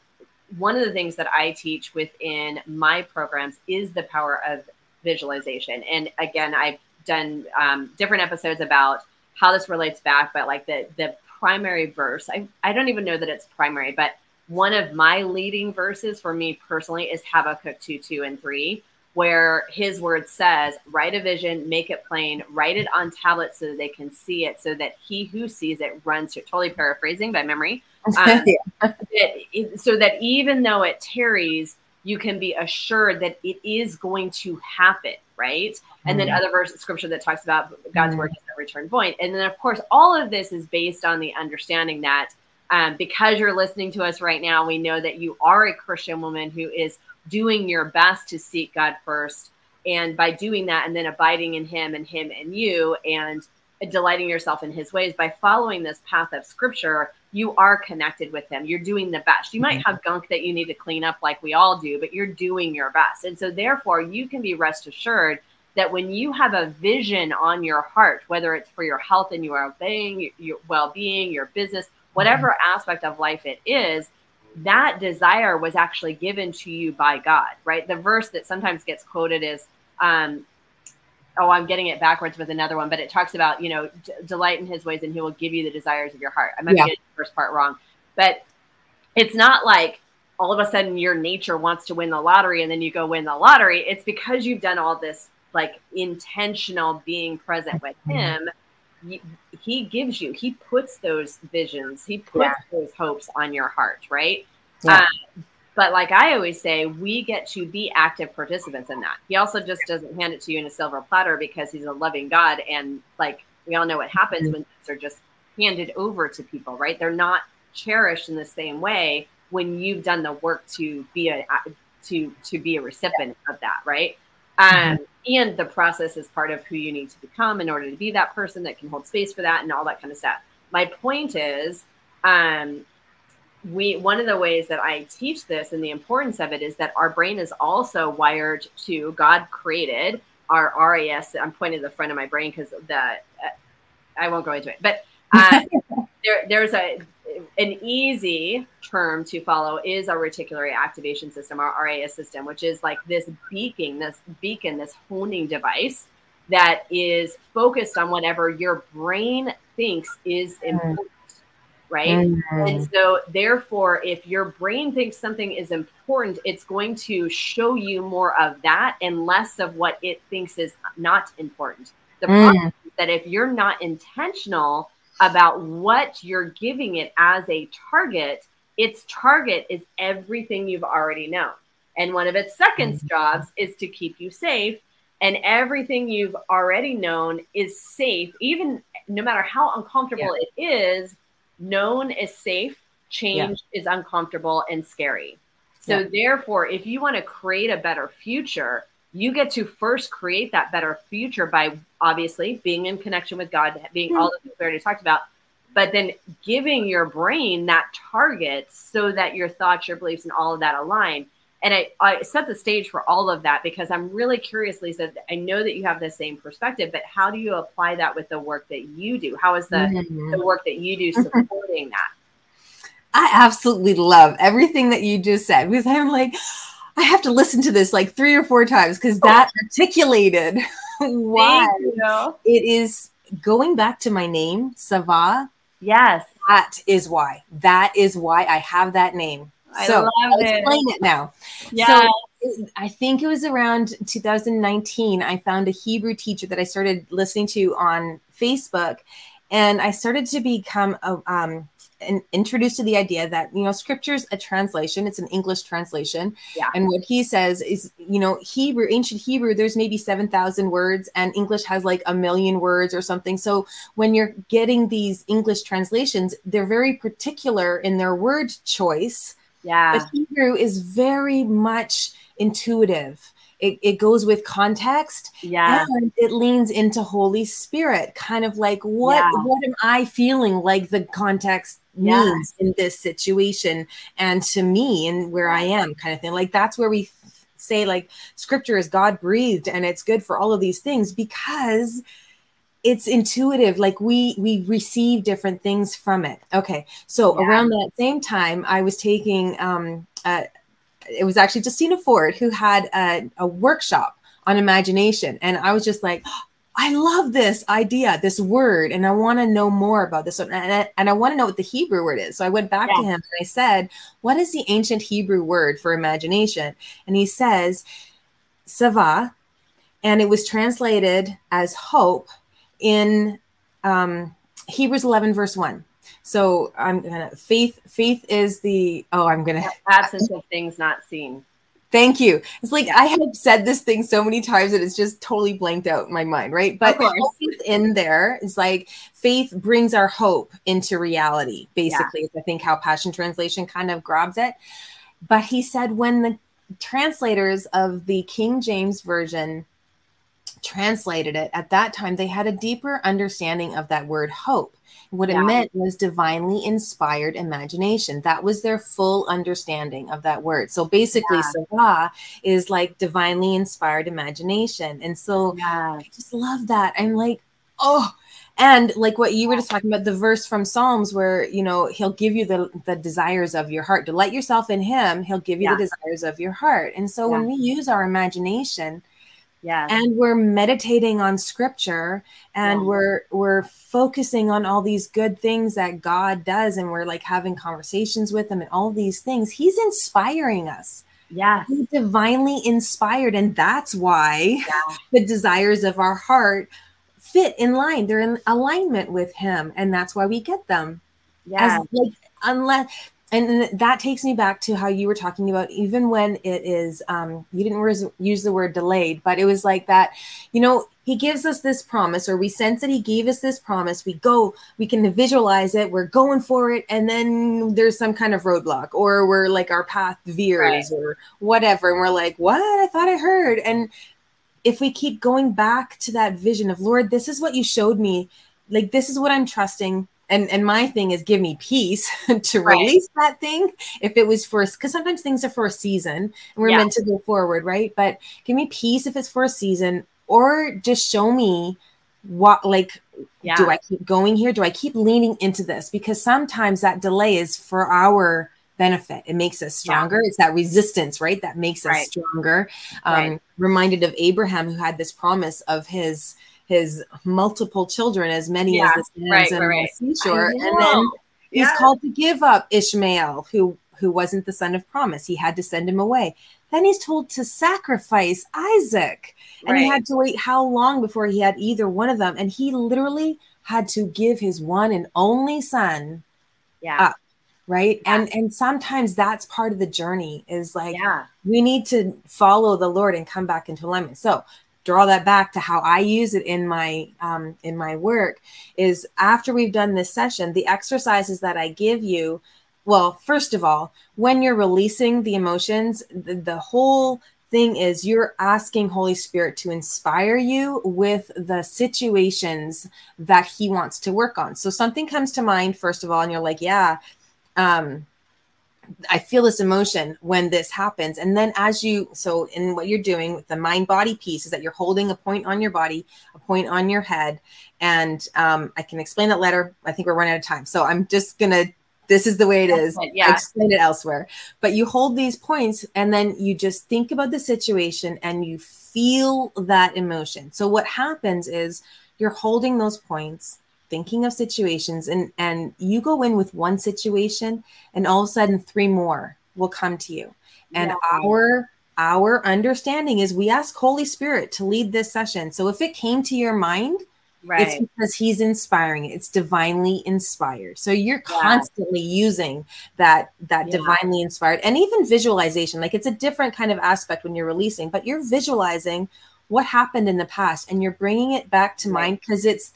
one of the things that I teach within my programs is the power of visualization. And again, I've done um, different episodes about how this relates back, but like the the primary verse, I, I don't even know that it's primary, but one of my leading verses for me personally is Habakkuk 2 2 and 3, where his word says, Write a vision, make it plain, write it on tablets so that they can see it, so that he who sees it runs to. Totally paraphrasing by memory. *laughs* Um, it, so that even though it tarries, you can be assured that it is going to happen, right? Mm-hmm. And then mm-hmm. other verses scripture that talks about God's mm-hmm. word does not return void. And then, of course, all of this is based on the understanding that um, because you're listening to us right now, we know that you are a Christian woman who is doing your best to seek God first. And by doing that and then abiding in Him and Him and you and delighting yourself in His ways, by following this path of scripture, you are connected with Him. You're doing the best. You might mm-hmm. have gunk that you need to clean up like we all do, but you're doing your best. And so, therefore, you can be rest assured that when you have a vision on your heart, whether it's for your health and your well-being, your well-being, your business, whatever aspect of life it is, that desire was actually given to you by God, right? The verse that sometimes gets quoted is, um, oh, I'm getting it backwards with another one, but it talks about, you know, d- delight in his ways and he will give you the desires of your heart. I might yeah. be getting the first part wrong, but it's not like all of a sudden your nature wants to win the lottery and then you go win the lottery. It's because you've done all this like intentional being present with mm-hmm. him he gives you he puts those visions he puts yeah. those hopes on your heart right yeah. um, but like i always say we get to be active participants in that he also just doesn't hand it to you in a silver platter because he's a loving god and like we all know what happens mm-hmm. when things are just handed over to people right they're not cherished in the same way when you've done the work to be a to to be a recipient of that right. Um, and the process is part of who you need to become in order to be that person that can hold space for that and all that kind of stuff. My point is um, we one of the ways that i teach this and the importance of it is that our brain is also wired to god created our ras i'm pointing to the front of my brain because the uh, i won't go into it but uh, *laughs* there, there's a an easy term to follow is our reticular activation system, our RAS system, which is like this beacon, this beacon, this honing device that is focused on whatever your brain thinks is mm. important, right? Mm-hmm. And so, therefore, if your brain thinks something is important, it's going to show you more of that and less of what it thinks is not important. The mm. problem is that if you're not intentional about what you're giving it as a target, its target is everything you've already known. And one of its second mm-hmm. jobs is to keep you safe. And everything you've already known is safe, even no matter how uncomfortable yeah. it is, known is safe, change yeah. is uncomfortable and scary. So, yeah. therefore, if you want to create a better future, you get to first create that better future by obviously being in connection with God, being mm-hmm. all the things we already talked about, but then giving your brain that target so that your thoughts, your beliefs, and all of that align. And I, I set the stage for all of that because I'm really curious, Lisa. I know that you have the same perspective, but how do you apply that with the work that you do? How is the, mm-hmm. the work that you do supporting that? I absolutely love everything that you just said because I'm like, I have to listen to this like three or four times because that *laughs* articulated *laughs* why it is going back to my name, Savah. Yes. That is why. That is why I have that name. I so I'll it. explain it now. Yeah. So I think it was around 2019. I found a Hebrew teacher that I started listening to on Facebook, and I started to become a um, introduced to the idea that you know scripture's a translation it's an english translation. Yeah. and what he says is you know hebrew ancient hebrew there's maybe 7000 words and english has like a million words or something. So when you're getting these english translations they're very particular in their word choice. Yeah. But hebrew is very much intuitive it, it goes with context yeah. and it leans into holy spirit kind of like what yeah. what am i feeling like the context means in this situation and to me and where i am kind of thing. Like that's where we say like scripture is god breathed and it's good for all of these things because it's intuitive. Like we we receive different things from it. Okay. So yeah. around that same time i was taking um uh, it was actually Justina Ford who had a, a workshop on imagination. And I was just like, oh, *gasps* I love this idea, this word, and I want to know more about this. And I, and I want to know what the Hebrew word is. So I went back yeah. to him and I said, What is the ancient Hebrew word for imagination? And he says, Savah. And it was translated as hope in um, Hebrews 11, verse 1. So I'm gonna faith. Faith is the oh, I'm gonna absence of things not seen. Thank you. It's like yeah. I have said this thing so many times that it's just totally blanked out in my mind, right? But faith in there is like faith brings our hope into reality, basically. Yeah. I think how Passion Translation kind of grabs it. But he said when the translators of the King James Version translated it at that time, they had a deeper understanding of that word hope. What it meant was divinely inspired imagination. That was their full understanding of that word. So basically, yeah. is like divinely inspired imagination. And so yeah. I just love that. I'm like, oh, and like what you were just talking about the verse from psalms where you know he'll give you the the desires of your heart delight yourself in him he'll give you yeah. the desires of your heart and so yeah. when we use our imagination yeah. And we're meditating on scripture and yeah. we're we're focusing on all these good things that god does and we're like having conversations with him and all these things. He's inspiring us. Yeah he's divinely inspired and that's why yeah. *laughs* the desires of our heart fit in line. They're in alignment with him and that's why we get them. Yeah. As, like unless and that takes me back to how you were talking about even when it is um, you didn't res- use the word delayed but it was like that you know he gives us this promise or we sense that he gave us this promise. We go we can visualize it. We're going for it. And then there's some kind of roadblock or we're like our path veers right. or whatever. And we're like what? I thought i heard. And if we keep going back to that vision of lord this is what you showed me. Like this is what i'm trusting and and my thing is give me peace *laughs* to right. release that thing if it was for because sometimes things are for a season and we're yeah. meant to go forward right but give me peace if it's for a season or just show me what like yeah. do i keep going here do i keep leaning into this because sometimes that delay is for our benefit it makes us stronger yeah. it's that resistance right that makes us right. stronger um right. reminded of abraham who had this promise of his his multiple children, as many yeah, as the sands right, and right. the seashore. And then he's yeah. called to give up Ishmael, who who wasn't the son of promise. He had to send him away. Then he's told to sacrifice Isaac. And right. he had to wait how long before he had either one of them? And he literally had to give his one and only son yeah. up. Right. Yeah. And and sometimes that's part of the journey is like yeah. we need to follow the Lord and come back into alignment. So draw that back to how I use it in my um, in my work is after we've done this session, the exercises that I give you. Well, first of all, when you're releasing the emotions, the, the whole thing is you're asking Holy Spirit to inspire you with the situations that He wants to work on. So something comes to mind first of all, and you're like, yeah. Um, I feel this emotion when this happens. And then as you, so in what you're doing with the mind body piece is that you're holding a point on your body, a point on your head. And um, I can explain that later. I think we're running out of time. So I'm just going to, this is the way it is. Yeah. explain it elsewhere. But you hold these points and then you just think about the situation and you feel that emotion. So what happens is you're holding those points thinking of situations and and you go in with one situation and all of a sudden three more will come to you and yeah. our our understanding is we ask holy spirit to lead this session so if it came to your mind right. it's because he's inspiring it it's divinely inspired so you're yeah. constantly using that that yeah. divinely inspired and even visualization like it's a different kind of aspect when you're releasing but you're visualizing what happened in the past and you're bringing it back to right. mind because it's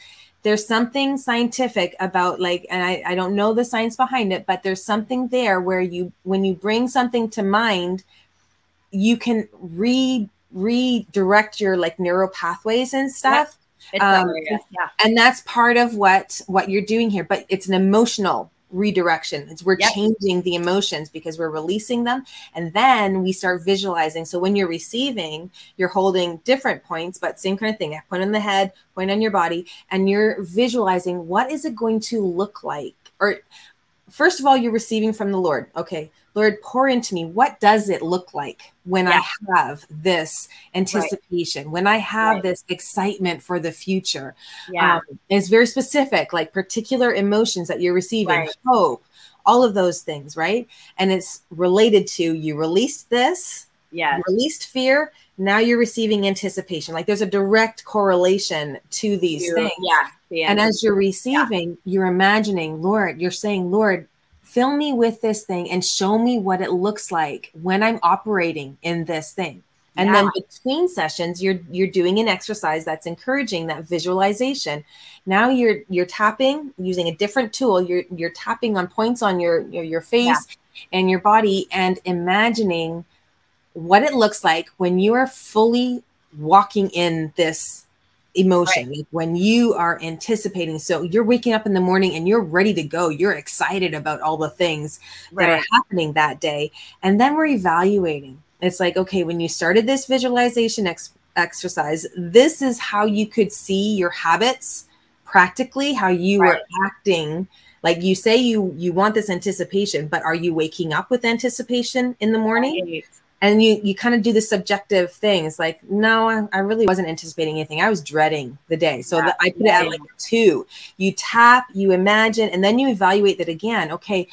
there's something scientific about like and I, I don't know the science behind it but there's something there where you when you bring something to mind you can re redirect your like neural pathways and stuff um, yeah. and that's part of what what you're doing here but it's an emotional redirection. It's we're yep. changing the emotions because we're releasing them and then we start visualizing. So when you're receiving, you're holding different points, but same kind of thing. A point on the head, point on your body, and you're visualizing what is it going to look like? Or first of all, you're receiving from the Lord. Okay, Lord, pour into me. What does it look like when yeah. I have this anticipation, right. when I have right. this excitement for the future? Yeah. Um, it's very specific, like particular emotions that you're receiving, right. hope, all of those things, right? And it's related to you released this, yeah, released fear. Now you're receiving anticipation. Like there's a direct correlation to these things. Yeah. The and as you're receiving, yeah. you're imagining, Lord, you're saying, Lord, fill me with this thing and show me what it looks like when I'm operating in this thing. And yeah. then between sessions, you're you're doing an exercise that's encouraging that visualization. Now you're you're tapping using a different tool. You're you're tapping on points on your your, your face yeah. and your body and imagining what it looks like when you are fully walking in this emotion right. like when you are anticipating so you're waking up in the morning and you're ready to go you're excited about all the things right. that are happening that day and then we're evaluating it's like okay when you started this visualization ex- exercise this is how you could see your habits practically how you right. were acting like you say you you want this anticipation but are you waking up with anticipation in the morning and you you kind of do the subjective things like no I, I, really wasn't anticipating anything. I was dreading the day. So yeah, i put yeah. it at like two. You tap you imagine and then you evaluate that again okay?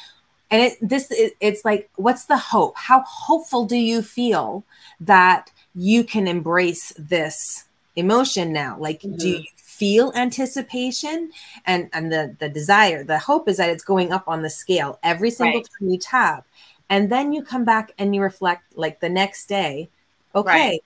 And it this it, it's like what's the hope? How hopeful do you feel that you can embrace this emotion now? Like mm-hmm. do you feel anticipation? And and the the desire the hope is that it's going up on the scale every single right. time you tap and then you come back and you reflect like the next day okay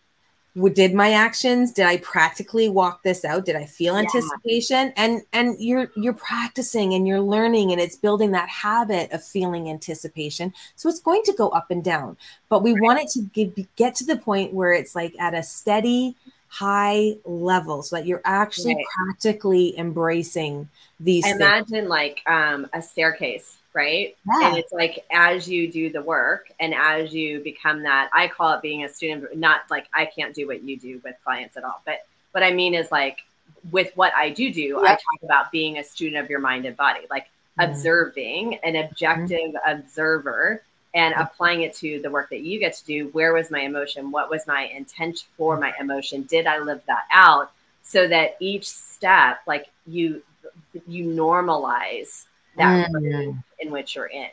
right. did my actions did i practically walk this out did i feel anticipation yeah. and and you're you're practicing and you're learning and it's building that habit of feeling anticipation so it's going to go up and down but we right. want it to get, get to the point where it's like at a steady high level so that you're actually right. practically embracing these imagine things. like um, a staircase right? Yeah. And it's like as you do the work and as you become that, I call it being a student, not like I can't do what you do with clients at all, but what I mean is like with what I do do, yep. I talk about being a student of your mind and body, like mm-hmm. observing an objective mm-hmm. observer and applying it to the work that you get to do. Where was my emotion? What was my intent for my emotion? Did I live that out? So that each step, like you, you normalize that mm. in which you're in.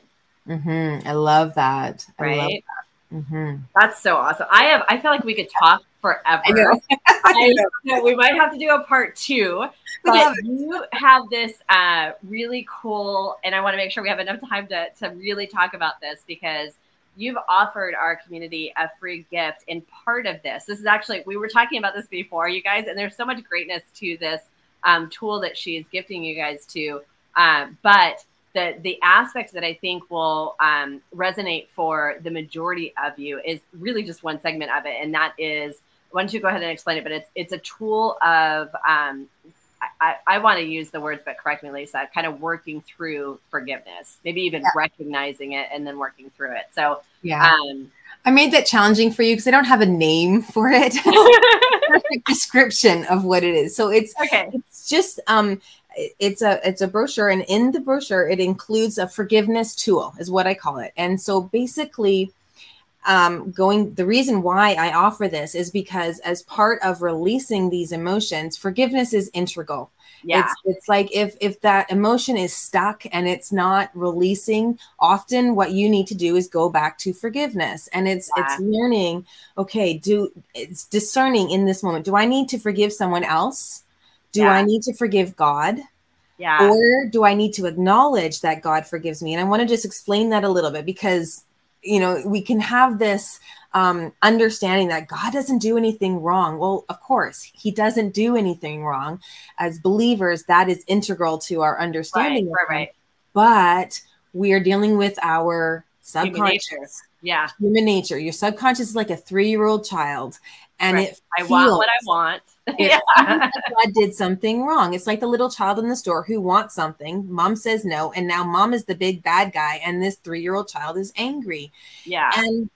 Mm-hmm. I love that. Right. Love that. Mm-hmm. That's so awesome. I have. I feel like we could talk forever. *laughs* *laughs* I know. I know. we might have to do a part two. *laughs* But you have this uh, really cool, and I want to make sure we have enough time to to really talk about this because you've offered our community a free gift in part of this. This is actually we were talking about this before, you guys, and there's so much greatness to this um, tool that she's gifting you guys to um, but the the aspect that I think will um, resonate for the majority of you is really just one segment of it, and that is why don't you go ahead and explain it? But it's it's a tool of um, I, I want to use the words, but correct me, Lisa. Kind of working through forgiveness, maybe even yeah. recognizing it and then working through it. So yeah. Um, I made that challenging for you because I don't have a name for it. *laughs* perfect description of what it is. So it's okay. It's just um it's a it's a brochure and in the brochure it includes a forgiveness tool is what i call it and so basically um, going the reason why i offer this is because as part of releasing these emotions forgiveness is integral yeah. it's it's like if if that emotion is stuck and it's not releasing often what you need to do is go back to forgiveness and it's yeah. it's learning okay do it's discerning in this moment do i need to forgive someone else do yeah. I need to forgive God? Yeah. Or do I need to acknowledge that God forgives me? And I want to just explain that a little bit because, you know, we can have this um, understanding that God doesn't do anything wrong. Well, of course, He doesn't do anything wrong. As believers, that is integral to our understanding. Right, right, right. But we are dealing with our subconscious. Human yeah. Human nature. Your subconscious is like a three year old child. And right. it I want what I want *laughs* yeah. God did something wrong. It's like the little child in the store who wants something. Mom says no, and now mom is the big bad guy, and this three year old child is angry. Yeah. And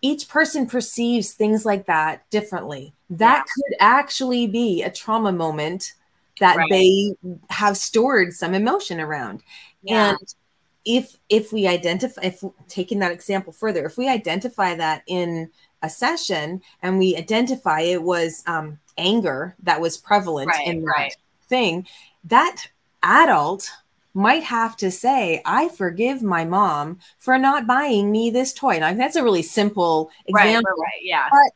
each person perceives things like that differently. That yeah. could actually be a trauma moment that right. they have stored some emotion around. Yeah. And if if we identify if taking that example further, if we identify that in a session and we identify it was um, anger that was prevalent right, in that right. thing, that adult might have to say, I forgive my mom for not buying me this toy. Now that's a really simple example. Right, right, yeah. But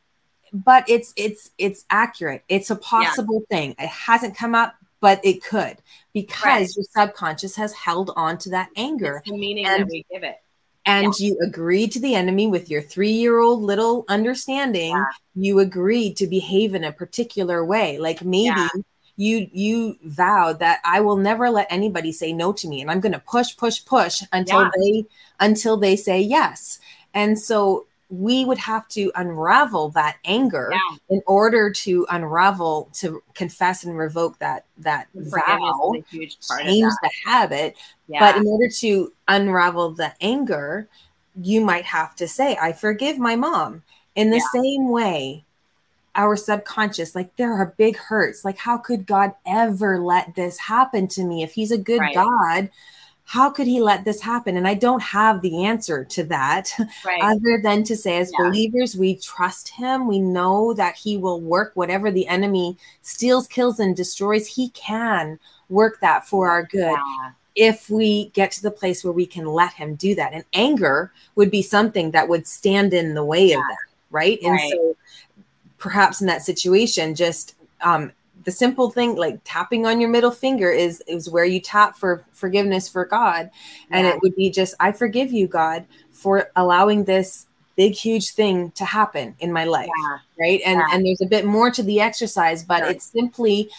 but it's it's it's accurate. It's a possible yeah. thing. It hasn't come up, but it could. because Right. your subconscious has held on to that anger It's the meaning And- that we give it. And you agreed to the enemy with your three-year-old little understanding Yeah. you agreed to behave in a particular way like maybe Yeah. you you vowed that i will never let anybody say no to me and i'm going to push push push until Yeah. they until they say yes and so we would have to unravel that anger Yeah. in order to unravel to confess and revoke that that vow is a huge part of change that. the habit Yeah. but in order to unravel the anger, you might have to say, I forgive my mom. In the same way, our subconscious, like there are big hurts. Like, how could God ever let this happen to me? If He's a good Right. God, how could He let this happen? And I don't have the answer to that *laughs* right. other than to say, as Yeah. believers, we trust Him. We know that He will work whatever the enemy steals, kills, and destroys. He can work that for our good Yeah. if we get to the place where we can let him do that. And anger would be something that would stand in the way of that, right? And so perhaps in that situation, just um the simple thing like tapping on your middle finger is is where you tap for forgiveness for God. And Yeah. it would be just, I forgive you, God, for allowing this big huge thing to happen in my life Yeah. right and Yeah. and there's a bit more to the exercise but Sure. it's simply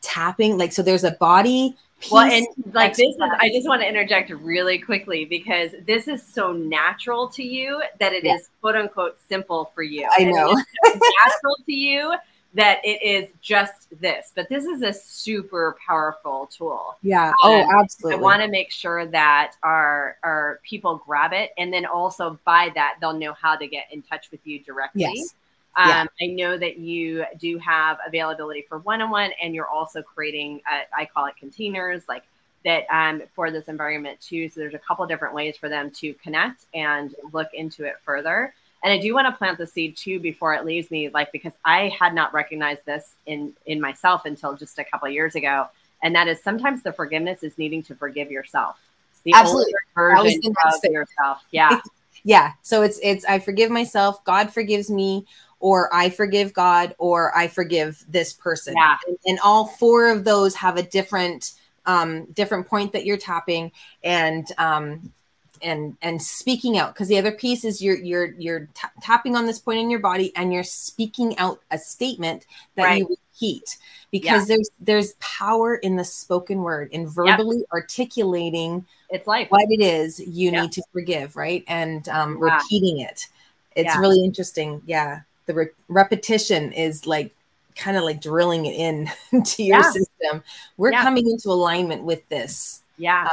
tapping like so there's a body piece Well, and like this is, I just want to interject really quickly because this is so natural to you that it is Yeah. quote unquote simple for you. I know. is natural to you that it is just this, but this is a super powerful tool. yeah oh absolutely. I want to make sure that our our people grab it, and then also by that they'll know how to get in touch with you directly. yes Um, Yeah. I know that you do have availability for one-on-one, and you're also creating, uh, I call it containers, like that um, for this environment too. So there's a couple different ways for them to connect and look into it further. And I do want to plant the seed too before it leaves me, like because I had not recognized this in in myself until just a couple of years ago, and that is sometimes the forgiveness is needing to forgive yourself, the Absolutely. older That was version of thing. yourself. Yeah, yeah so it's it's i forgive myself god forgives me or i forgive god or i forgive this person Yeah. and, and all four of those have a different um different point that you're tapping and um and and speaking out because the other piece is you're you're you're ta- tapping on this point in your body and you're speaking out a statement that Right. you repeat because there's there's power in the spoken word in verbally articulating it's like what it is you Yeah. need to forgive, right? And um, Yeah. repeating it. It's Yeah. really interesting. Yeah. The re- repetition is like kind of like drilling it in *laughs* to your Yeah. system. We're Yeah. coming into alignment with this. Yeah.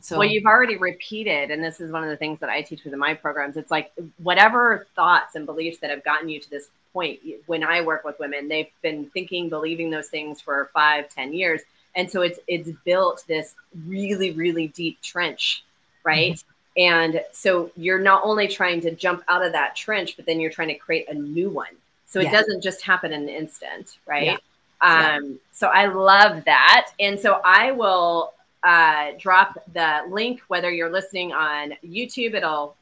So, well, you've already repeated, and this is one of the things that I teach within my programs. It's like whatever thoughts and beliefs that have gotten you to this point. When I work with women, they've been thinking, believing those things for five, ten years, and so it's it's built this really, really deep trench, right? And so you're not only trying to jump out of that trench, but then you're trying to create a new one. So it Yeah. doesn't just happen in an instant, right? Yeah. Um, so I love that. And so I will uh, drop the link, whether you're listening on YouTube, it'll,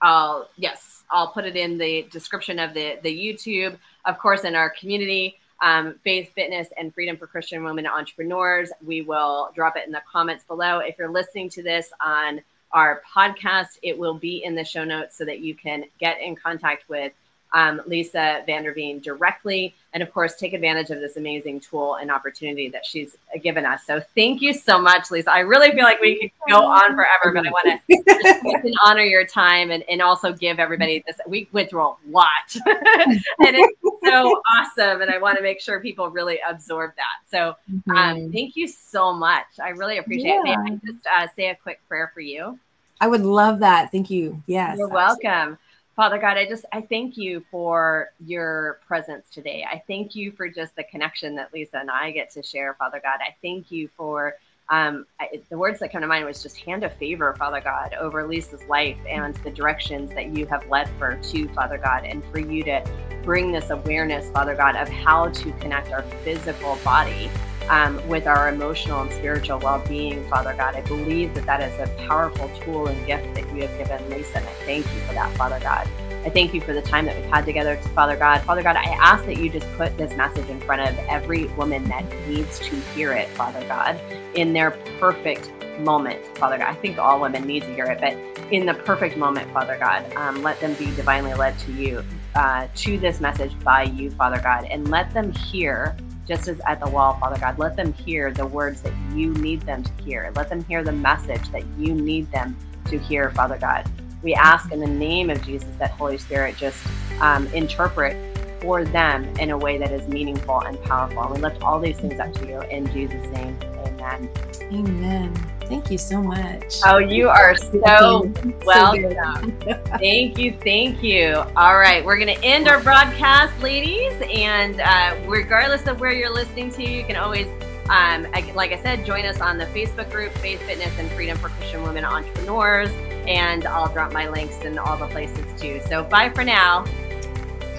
I'll, yes, I'll put it in the description of the, the YouTube, of course, in our community, um, faith, fitness, and freedom for Christian women entrepreneurs. We will drop it in the comments below. If you're listening to this on our podcast, it will be in the show notes so that you can get in contact with um, Lisa Vanderveen directly. And of course, take advantage of this amazing tool and opportunity that she's given us. So thank you so much, Lisa. I really feel like we could go on forever, but I want to *laughs* honor your time and, and also give everybody this. We went through a lot *laughs* and it's so awesome. And I want to make sure people really absorb that. So um, Mhm. thank you so much. I really appreciate it. May I just uh, say a quick prayer for you? I would love that. Thank you. Yes. You're welcome. Father God, I just I thank you for your presence today. I thank you for just the connection that Lisa and I get to share, Father God. I thank you for um, I, the words that come to mind was just hand of favor, Father God, over Lisa's life and the directions that you have led her to, Father God, and for you to bring this awareness, Father God, of how to connect our physical body um, with our emotional and spiritual well-being, Father God. I believe that that is a powerful tool and gift that you have given Lisa, and I thank you for that, Father God. I thank you for the time that we've had together, Father God. Father God, I ask that you just put this message in front of every woman that needs to hear it, Father God, in their perfect moment, Father God. I think all women need to hear it, but in the perfect moment, Father God, um, let them be divinely led to you, uh, to this message by you, Father God, and let them hear just as at the wall, Father God, let them hear the words that you need them to hear. Let them hear the message that you need them to hear, Father God. We ask in the name of Jesus that Holy Spirit just um, interpret for them in a way that is meaningful and powerful. And we lift all these things up to you in Jesus' name. Amen. Amen. Thank you so much. Oh, you are so *laughs* welcome. thank you. Thank you. All right. We're going to end our broadcast, ladies. And uh, regardless of where you're listening to, you can always, um, like I said, join us on the Facebook group, Faith, Fitness, and Freedom for Christian Women Entrepreneurs. And I'll drop my links in all the places too. So bye for now.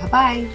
Bye bye.